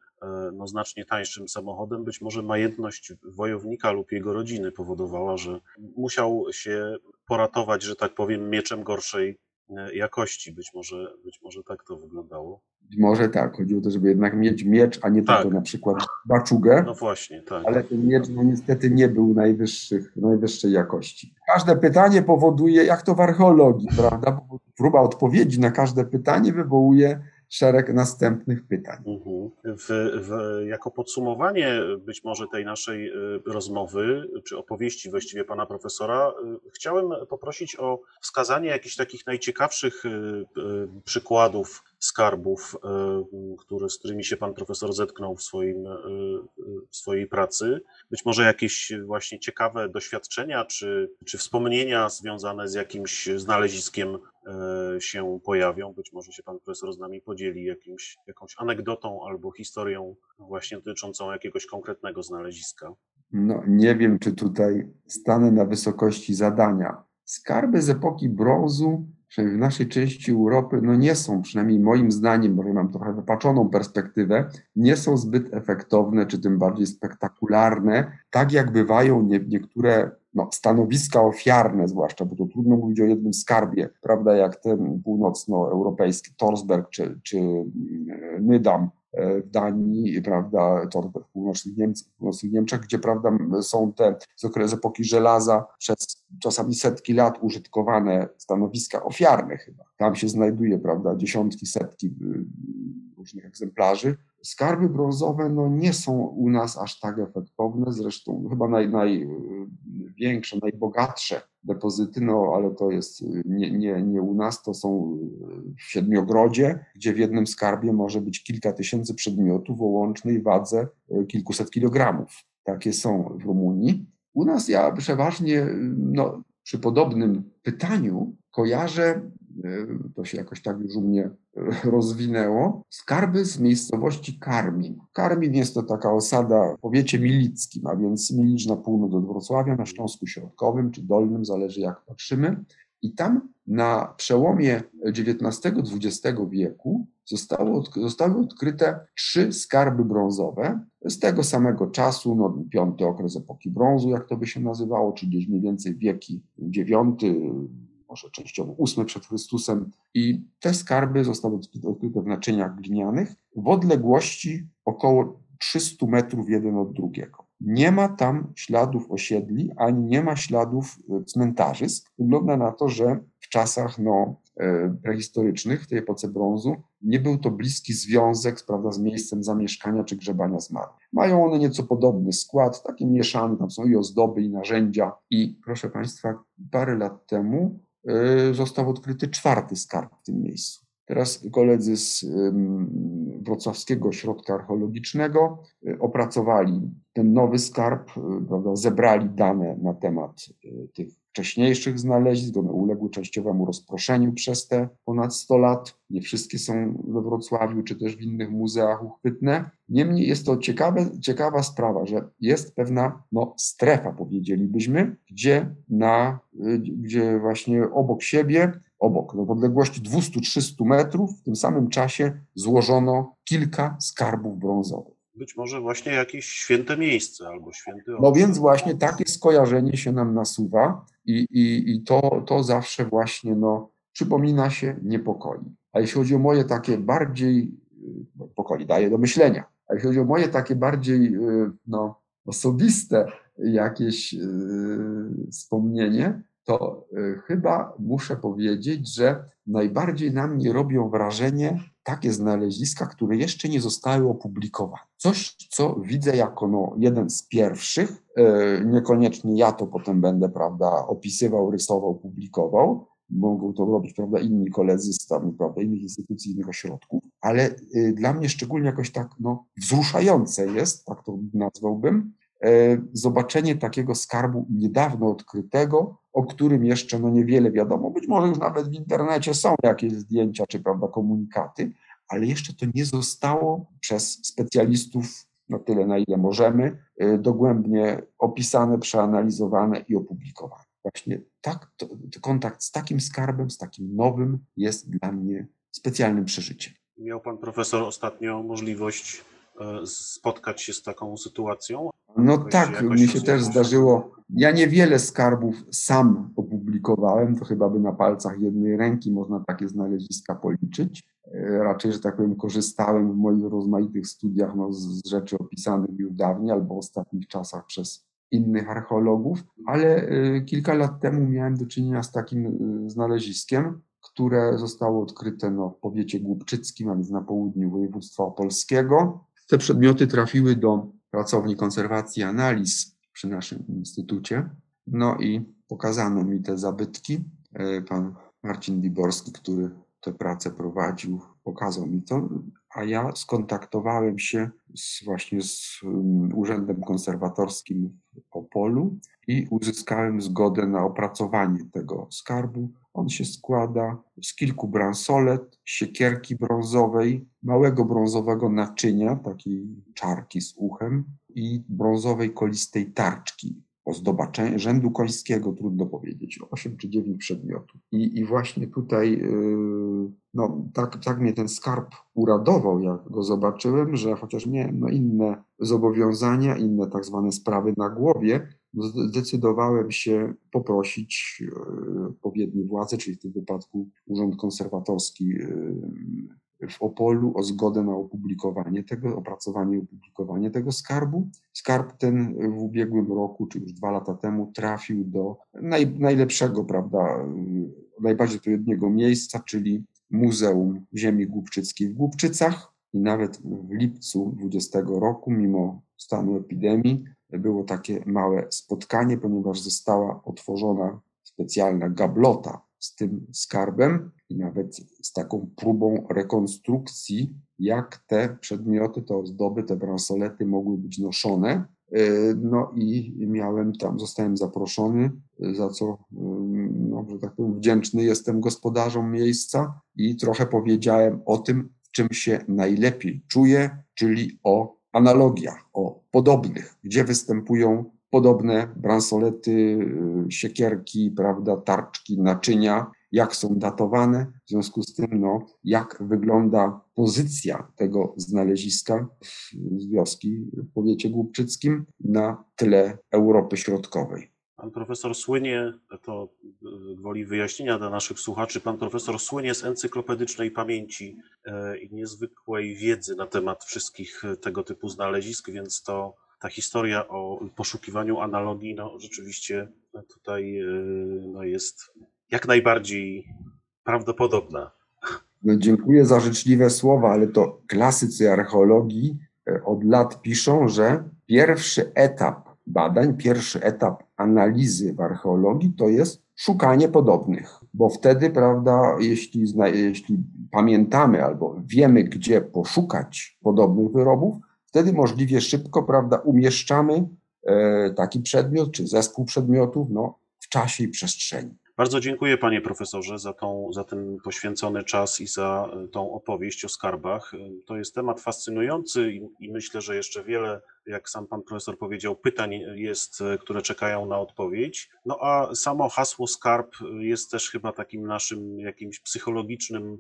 no, znacznie tańszym samochodem, być może majętność wojownika lub jego rodziny powodowała, że musiał się poratować, że tak powiem, mieczem gorszej e, jakości. Być może, być może tak to wyglądało. Być może tak. Chodziło o to, żeby jednak mieć miecz, a nie tak. tylko na przykład baczugę. No właśnie, tak. Ale ten miecz no, niestety nie był najwyższych, najwyższej jakości. Każde pytanie powoduje, jak to w archeologii, prawda? Próba odpowiedzi na każde pytanie wywołuje szereg następnych pytań. Mhm. W, w, jako podsumowanie być może tej naszej y, rozmowy, czy opowieści właściwie pana profesora, y, chciałem poprosić o wskazanie jakichś takich najciekawszych y, przykładów skarbów, które, z którymi się pan profesor zetknął w, swoim, w swojej pracy. Być może jakieś właśnie ciekawe doświadczenia czy, czy wspomnienia związane z jakimś znaleziskiem się pojawią. Być może się pan profesor z nami podzieli jakimś, jakąś anegdotą albo historią właśnie dotyczącą jakiegoś konkretnego znaleziska. No, nie wiem, czy tutaj stanę na wysokości zadania. Skarby z epoki brązu przynajmniej w naszej części Europy, no nie są, przynajmniej moim zdaniem, bo mam trochę wypaczoną perspektywę, nie są zbyt efektowne, czy tym bardziej spektakularne, tak jak bywają nie, niektóre no, stanowiska ofiarne, zwłaszcza, bo to trudno mówić o jednym skarbie, prawda, jak ten północnoeuropejski Torsberg czy, czy Nydam, E, w Danii, prawda, w północnych, Niemczech, w północnych Niemczech, gdzie prawda, są te z okresu epoki żelaza przez czasami setki lat użytkowane stanowiska ofiarne chyba. Tam się znajduje prawda, dziesiątki, setki y, różnych egzemplarzy. Skarby brązowe no, nie są u nas aż tak efektowne, zresztą chyba naj, największe, najbogatsze depozyty, no ale to jest nie, nie, nie u nas, to są w Siedmiogrodzie, gdzie w jednym skarbie może być kilka tysięcy przedmiotów o łącznej wadze e, kilkuset kilogramów. Takie są w Rumunii. U nas ja przeważnie no, przy podobnym pytaniu kojarzę E, to się jakoś tak już u mnie rozwinęło. Skarby z miejscowości Karmin. Karmin jest to taka osada w powiecie milickim, a więc Milicz na północ od Wrocławia, na Śląsku Środkowym czy Dolnym, zależy jak patrzymy. I tam na przełomie XIX-XX wieku zostały odkryte trzy skarby brązowe z tego samego czasu, no, piąty okres epoki brązu, jak to by się nazywało, czy gdzieś mniej więcej wieki IX, może częściowo ósmy przed Chrystusem i te skarby zostały odkryte w naczyniach glinianych w odległości około 300 metrów jeden od drugiego. Nie ma tam śladów osiedli, ani nie ma śladów e, cmentarzysk. Wygląda na to, że w czasach no, prehistorycznych, w tej epoce brązu, nie był to bliski związek prawda, z miejscem zamieszkania czy grzebania zmarłych. Mają one nieco podobny skład, taki mieszany, tam są i ozdoby, i narzędzia. I proszę Państwa, parę lat temu E, został odkryty czwarty skarb w tym miejscu. Teraz koledzy z Wrocławskiego Ośrodka Archeologicznego e, opracowali ten nowy skarb, e, prawda, zebrali dane na temat tych wcześniejszych znalezisk, one uległy częściowemu rozproszeniu przez te ponad 100 lat. Nie wszystkie są we Wrocławiu czy też w innych muzeach uchwytne. Niemniej jest to ciekawe, ciekawa sprawa, że jest pewna no, strefa, powiedzielibyśmy, gdzie, na, gdzie właśnie obok siebie, obok, no, w odległości 200-300 metrów, w tym samym czasie złożono kilka skarbów brązowych. Być może właśnie jakieś święte miejsce albo święty No więc właśnie takie skojarzenie się nam nasuwa i, i, i to, to zawsze właśnie no, przypomina się, niepokoi. A jeśli chodzi o moje takie bardziej, pokoi daje do myślenia, a jeśli chodzi o moje takie bardziej no, osobiste jakieś yy, wspomnienie, to yy, chyba muszę powiedzieć, że najbardziej na mnie robią wrażenie takie znaleziska, które jeszcze nie zostały opublikowane. Coś, co widzę jako no, jeden z pierwszych, e, niekoniecznie ja to potem będę prawda, opisywał, rysował, publikował, mogą to robić prawda, inni koledzy z tam, prawda, innych instytucji, innych ośrodków, ale y, dla mnie szczególnie jakoś tak no, wzruszające jest, tak to nazwałbym, zobaczenie takiego skarbu niedawno odkrytego, o którym jeszcze no niewiele wiadomo. Być może już nawet w internecie są jakieś zdjęcia czy prawda, komunikaty, ale jeszcze to nie zostało przez specjalistów na tyle, na ile możemy, y, dogłębnie opisane, przeanalizowane i opublikowane. Właśnie tak, to, to kontakt z takim skarbem, z takim nowym jest dla mnie specjalnym przeżyciem. Miał pan profesor ostatnio możliwość e, spotkać się z taką sytuacją? No tak, mi się też zdarzyło. Ja niewiele skarbów sam opublikowałem, to chyba by na palcach jednej ręki można takie znaleziska policzyć. E, raczej, że tak powiem, korzystałem w moich rozmaitych studiach no, z rzeczy opisanych już dawniej albo w ostatnich czasach przez innych archeologów, ale e, kilka lat temu miałem do czynienia z takim e, znaleziskiem, które zostały odkryte no, w powiecie głubczyckim, a więc na południu województwa opolskiego. Te przedmioty trafiły do pracowni konserwacji i analiz przy naszym instytucie. No i pokazano mi te zabytki. E, pan Marcin Wiborski, który tę pracę prowadził, pokazał mi to, a ja skontaktowałem się z, właśnie z um, Urzędem Konserwatorskim Opolu i uzyskałem zgodę na opracowanie tego skarbu. On się składa z kilku bransolet, siekierki brązowej, małego brązowego naczynia, takiej czarki z uchem i brązowej kolistej tarczki ozdoba rzędu końskiego, trudno powiedzieć, 8 czy 9 przedmiotów. I, i właśnie tutaj yy, no, tak, tak mnie ten skarb uradował, jak go zobaczyłem, że chociaż miałem no, inne zobowiązania, inne tak zwane sprawy na głowie, zdecydowałem się poprosić yy, odpowiednie władze, czyli w tym wypadku Urząd Konserwatorski yy, w Opolu o zgodę na opublikowanie tego, opracowanie i opublikowanie tego skarbu. Skarb ten w ubiegłym roku, czy już dwa lata temu, trafił do naj, najlepszego, prawda, najbardziej odpowiedniego miejsca, czyli Muzeum Ziemi Głubczyckiej w Głubczycach. I nawet w lipcu 20 roku, mimo stanu epidemii, było takie małe spotkanie, ponieważ została otworzona specjalna gablota z tym skarbem i nawet z taką próbą rekonstrukcji, jak te przedmioty, te ozdoby, te bransolety mogły być noszone. E, no i miałem tam, zostałem zaproszony, za co, mm, no, że tak powiem, wdzięczny jestem gospodarzom miejsca i trochę powiedziałem o tym, w czym się najlepiej czuję, czyli o analogiach, o podobnych, gdzie występują podobne bransolety, y, siekierki, prawda, tarczki, naczynia, jak są datowane, w związku z tym, no, jak wygląda pozycja tego znaleziska z wioski w powiecie głubczyckim na tle Europy Środkowej. Pan profesor słynie, to gwoli wyjaśnienia dla naszych słuchaczy, pan profesor słynie z encyklopedycznej pamięci e, i niezwykłej wiedzy na temat wszystkich tego typu znalezisk, więc to ta historia o poszukiwaniu analogii, no rzeczywiście tutaj e, no, jest jak najbardziej prawdopodobna. No, dziękuję za życzliwe słowa, ale to klasycy archeologii e, od lat piszą, że pierwszy etap badań, pierwszy etap analizy w archeologii to jest szukanie podobnych, bo wtedy, prawda, jeśli, jeśli pamiętamy albo wiemy, gdzie poszukać podobnych wyrobów, wtedy możliwie szybko, prawda, umieszczamy e, taki przedmiot czy zespół przedmiotów no, w czasie i przestrzeni. Bardzo dziękuję panie profesorze za, tą, za ten poświęcony czas i za e, tą opowieść o skarbach. E, to jest temat fascynujący i, i, myślę, że jeszcze wiele, jak sam pan profesor powiedział, pytań jest, które czekają na odpowiedź. No a samo hasło skarb jest też chyba takim naszym jakimś psychologicznym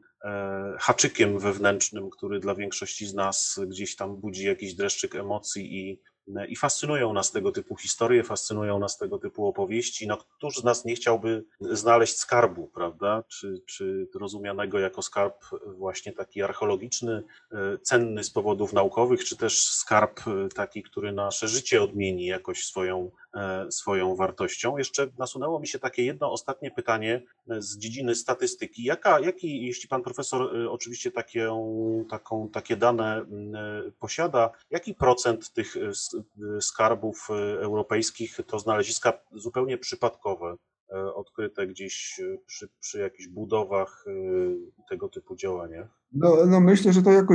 haczykiem wewnętrznym, który dla większości z nas gdzieś tam budzi jakiś dreszczyk emocji i i fascynują nas tego typu historie, fascynują nas tego typu opowieści. No, któż z nas nie chciałby znaleźć skarbu, prawda? Czy, czy rozumianego jako skarb właśnie taki archeologiczny, e, cenny z powodów naukowych, czy też skarb e, taki, który nasze życie odmieni jakoś swoją, e, swoją wartością. Jeszcze nasunęło mi się takie jedno ostatnie pytanie z dziedziny statystyki. Jaka, jaki, jeśli pan profesor oczywiście takie, taką, takie dane posiada, jaki procent tych skarbów e, europejskich to znaleziska zupełnie przypadkowe, e, odkryte gdzieś e, przy, przy jakichś budowach tego typu działaniach? No, no myślę, że to jako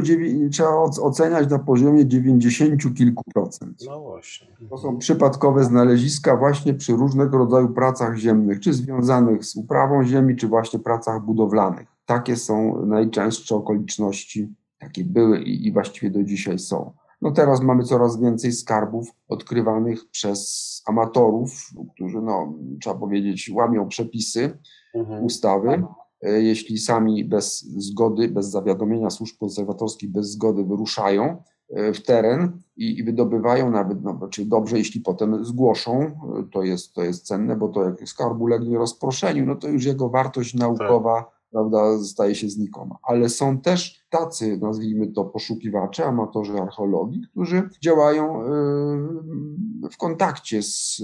trzeba oceniać na poziomie 90 kilku procent. No właśnie. To są przypadkowe znaleziska właśnie przy różnego rodzaju pracach ziemnych, czy związanych z uprawą ziemi, czy właśnie pracach budowlanych. Takie są najczęstsze okoliczności, takie były i, i właściwie do dzisiaj są. No teraz mamy coraz więcej skarbów odkrywanych przez amatorów, którzy, no, trzeba powiedzieć, łamią przepisy mhm. ustawy. E, jeśli sami bez zgody, bez zawiadomienia służb konserwatorskich, bez zgody wyruszają e, w teren i, i wydobywają nawet, no, czyli dobrze, jeśli potem zgłoszą, e, to jest, to jest cenne, bo to jak skarb ulegnie rozproszeniu, no to już jego wartość naukowa tak prawda, staje się znikoma. Ale są też tacy, nazwijmy to, poszukiwacze, amatorzy archeologii, którzy działają y, w kontakcie z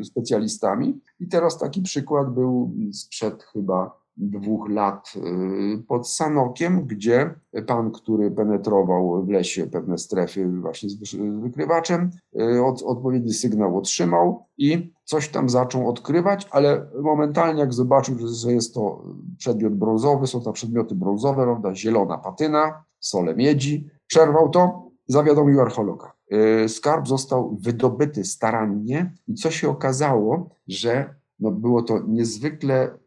y, specjalistami. I teraz taki przykład był sprzed chyba dwóch lat y, pod Sanokiem, gdzie pan, który penetrował w lesie pewne strefy właśnie z wykrywaczem, y, od, odpowiedni sygnał otrzymał i coś tam zaczął odkrywać, ale momentalnie jak zobaczył, że- jest to przedmiot brązowy, są to przedmioty brązowe, prawda, zielona patyna, sole miedzi, przerwał to, zawiadomił archeologa. Y, Skarb został wydobyty starannie i co się okazało, że no było to niezwykle,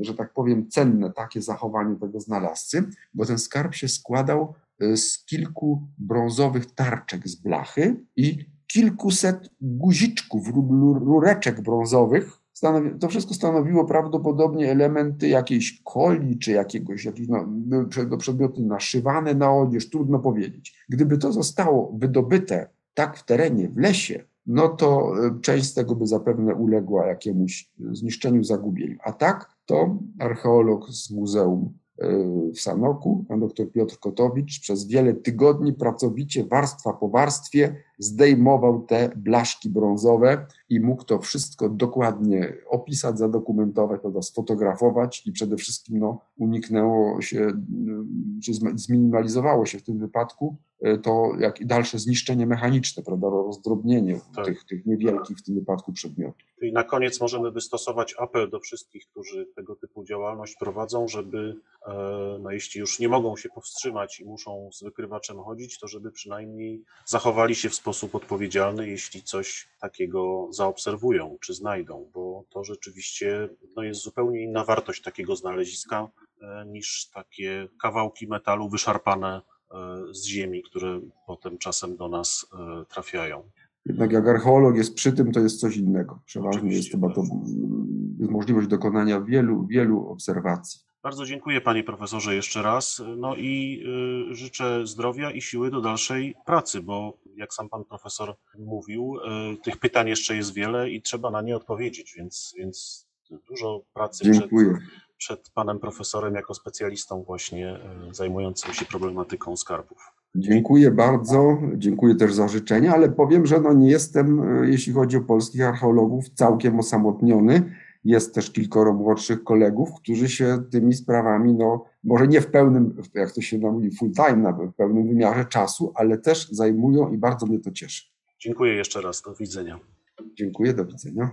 że tak powiem, cenne takie zachowanie tego znalazcy, bo ten skarb się składał y, z kilku brązowych tarczek z blachy i kilkuset guziczków rureczek brązowych. To wszystko stanowiło prawdopodobnie elementy jakiejś coli czy jakiegoś, jakieś no, przed- przedmioty naszywane na odzież, trudno powiedzieć. Gdyby to zostało wydobyte tak w terenie, w lesie, no to y, część z tego by zapewne uległa jakiemuś zniszczeniu, zagubieniu. A tak to archeolog z Muzeum y, w Sanoku, pan dr Piotr Kotowicz, przez wiele tygodni pracowicie, warstwa po warstwie, zdejmował te blaszki brązowe i mógł to wszystko dokładnie opisać, zadokumentować, prawda, sfotografować i przede wszystkim no, uniknęło się, y, czy zminimalizowało się w tym wypadku y, to jak i dalsze zniszczenie mechaniczne, prawda, rozdrobnienie Tak. tych, tych niewielkich w tym wypadku przedmiotów. I na koniec możemy wystosować apel do wszystkich, którzy tego typu działalność prowadzą, żeby, e, no jeśli już nie mogą się powstrzymać i muszą z wykrywaczem chodzić, to żeby przynajmniej zachowali się w sposób odpowiedzialny, jeśli coś takiego zaobserwują czy znajdą, bo to rzeczywiście no, jest zupełnie inna wartość takiego znaleziska e, niż takie kawałki metalu wyszarpane e, z ziemi, które potem czasem do nas e, trafiają. Jednak jak archeolog jest przy tym, to jest coś innego. Przeważnie jest Oczywiście, chyba to tak. jest możliwość dokonania wielu, wielu obserwacji. Bardzo dziękuję panie profesorze jeszcze raz. No i y, życzę zdrowia i siły do dalszej pracy, bo jak sam pan profesor mówił, y, tych pytań jeszcze jest wiele i trzeba na nie odpowiedzieć, więc, więc dużo pracy przed, Dziękuję. przed panem profesorem jako specjalistą właśnie y, zajmującym się problematyką skarbów. Dziękuję bardzo. Dziękuję też za życzenia, ale powiem, że no nie jestem, jeśli chodzi o polskich archeologów, całkiem osamotniony. Jest też kilkoro młodszych kolegów, którzy się tymi sprawami, no może nie w pełnym, jak to się mówi, full time, nawet w pełnym wymiarze czasu, ale też zajmują i bardzo mnie to cieszy. Dziękuję jeszcze raz. Do widzenia. Dziękuję, do widzenia.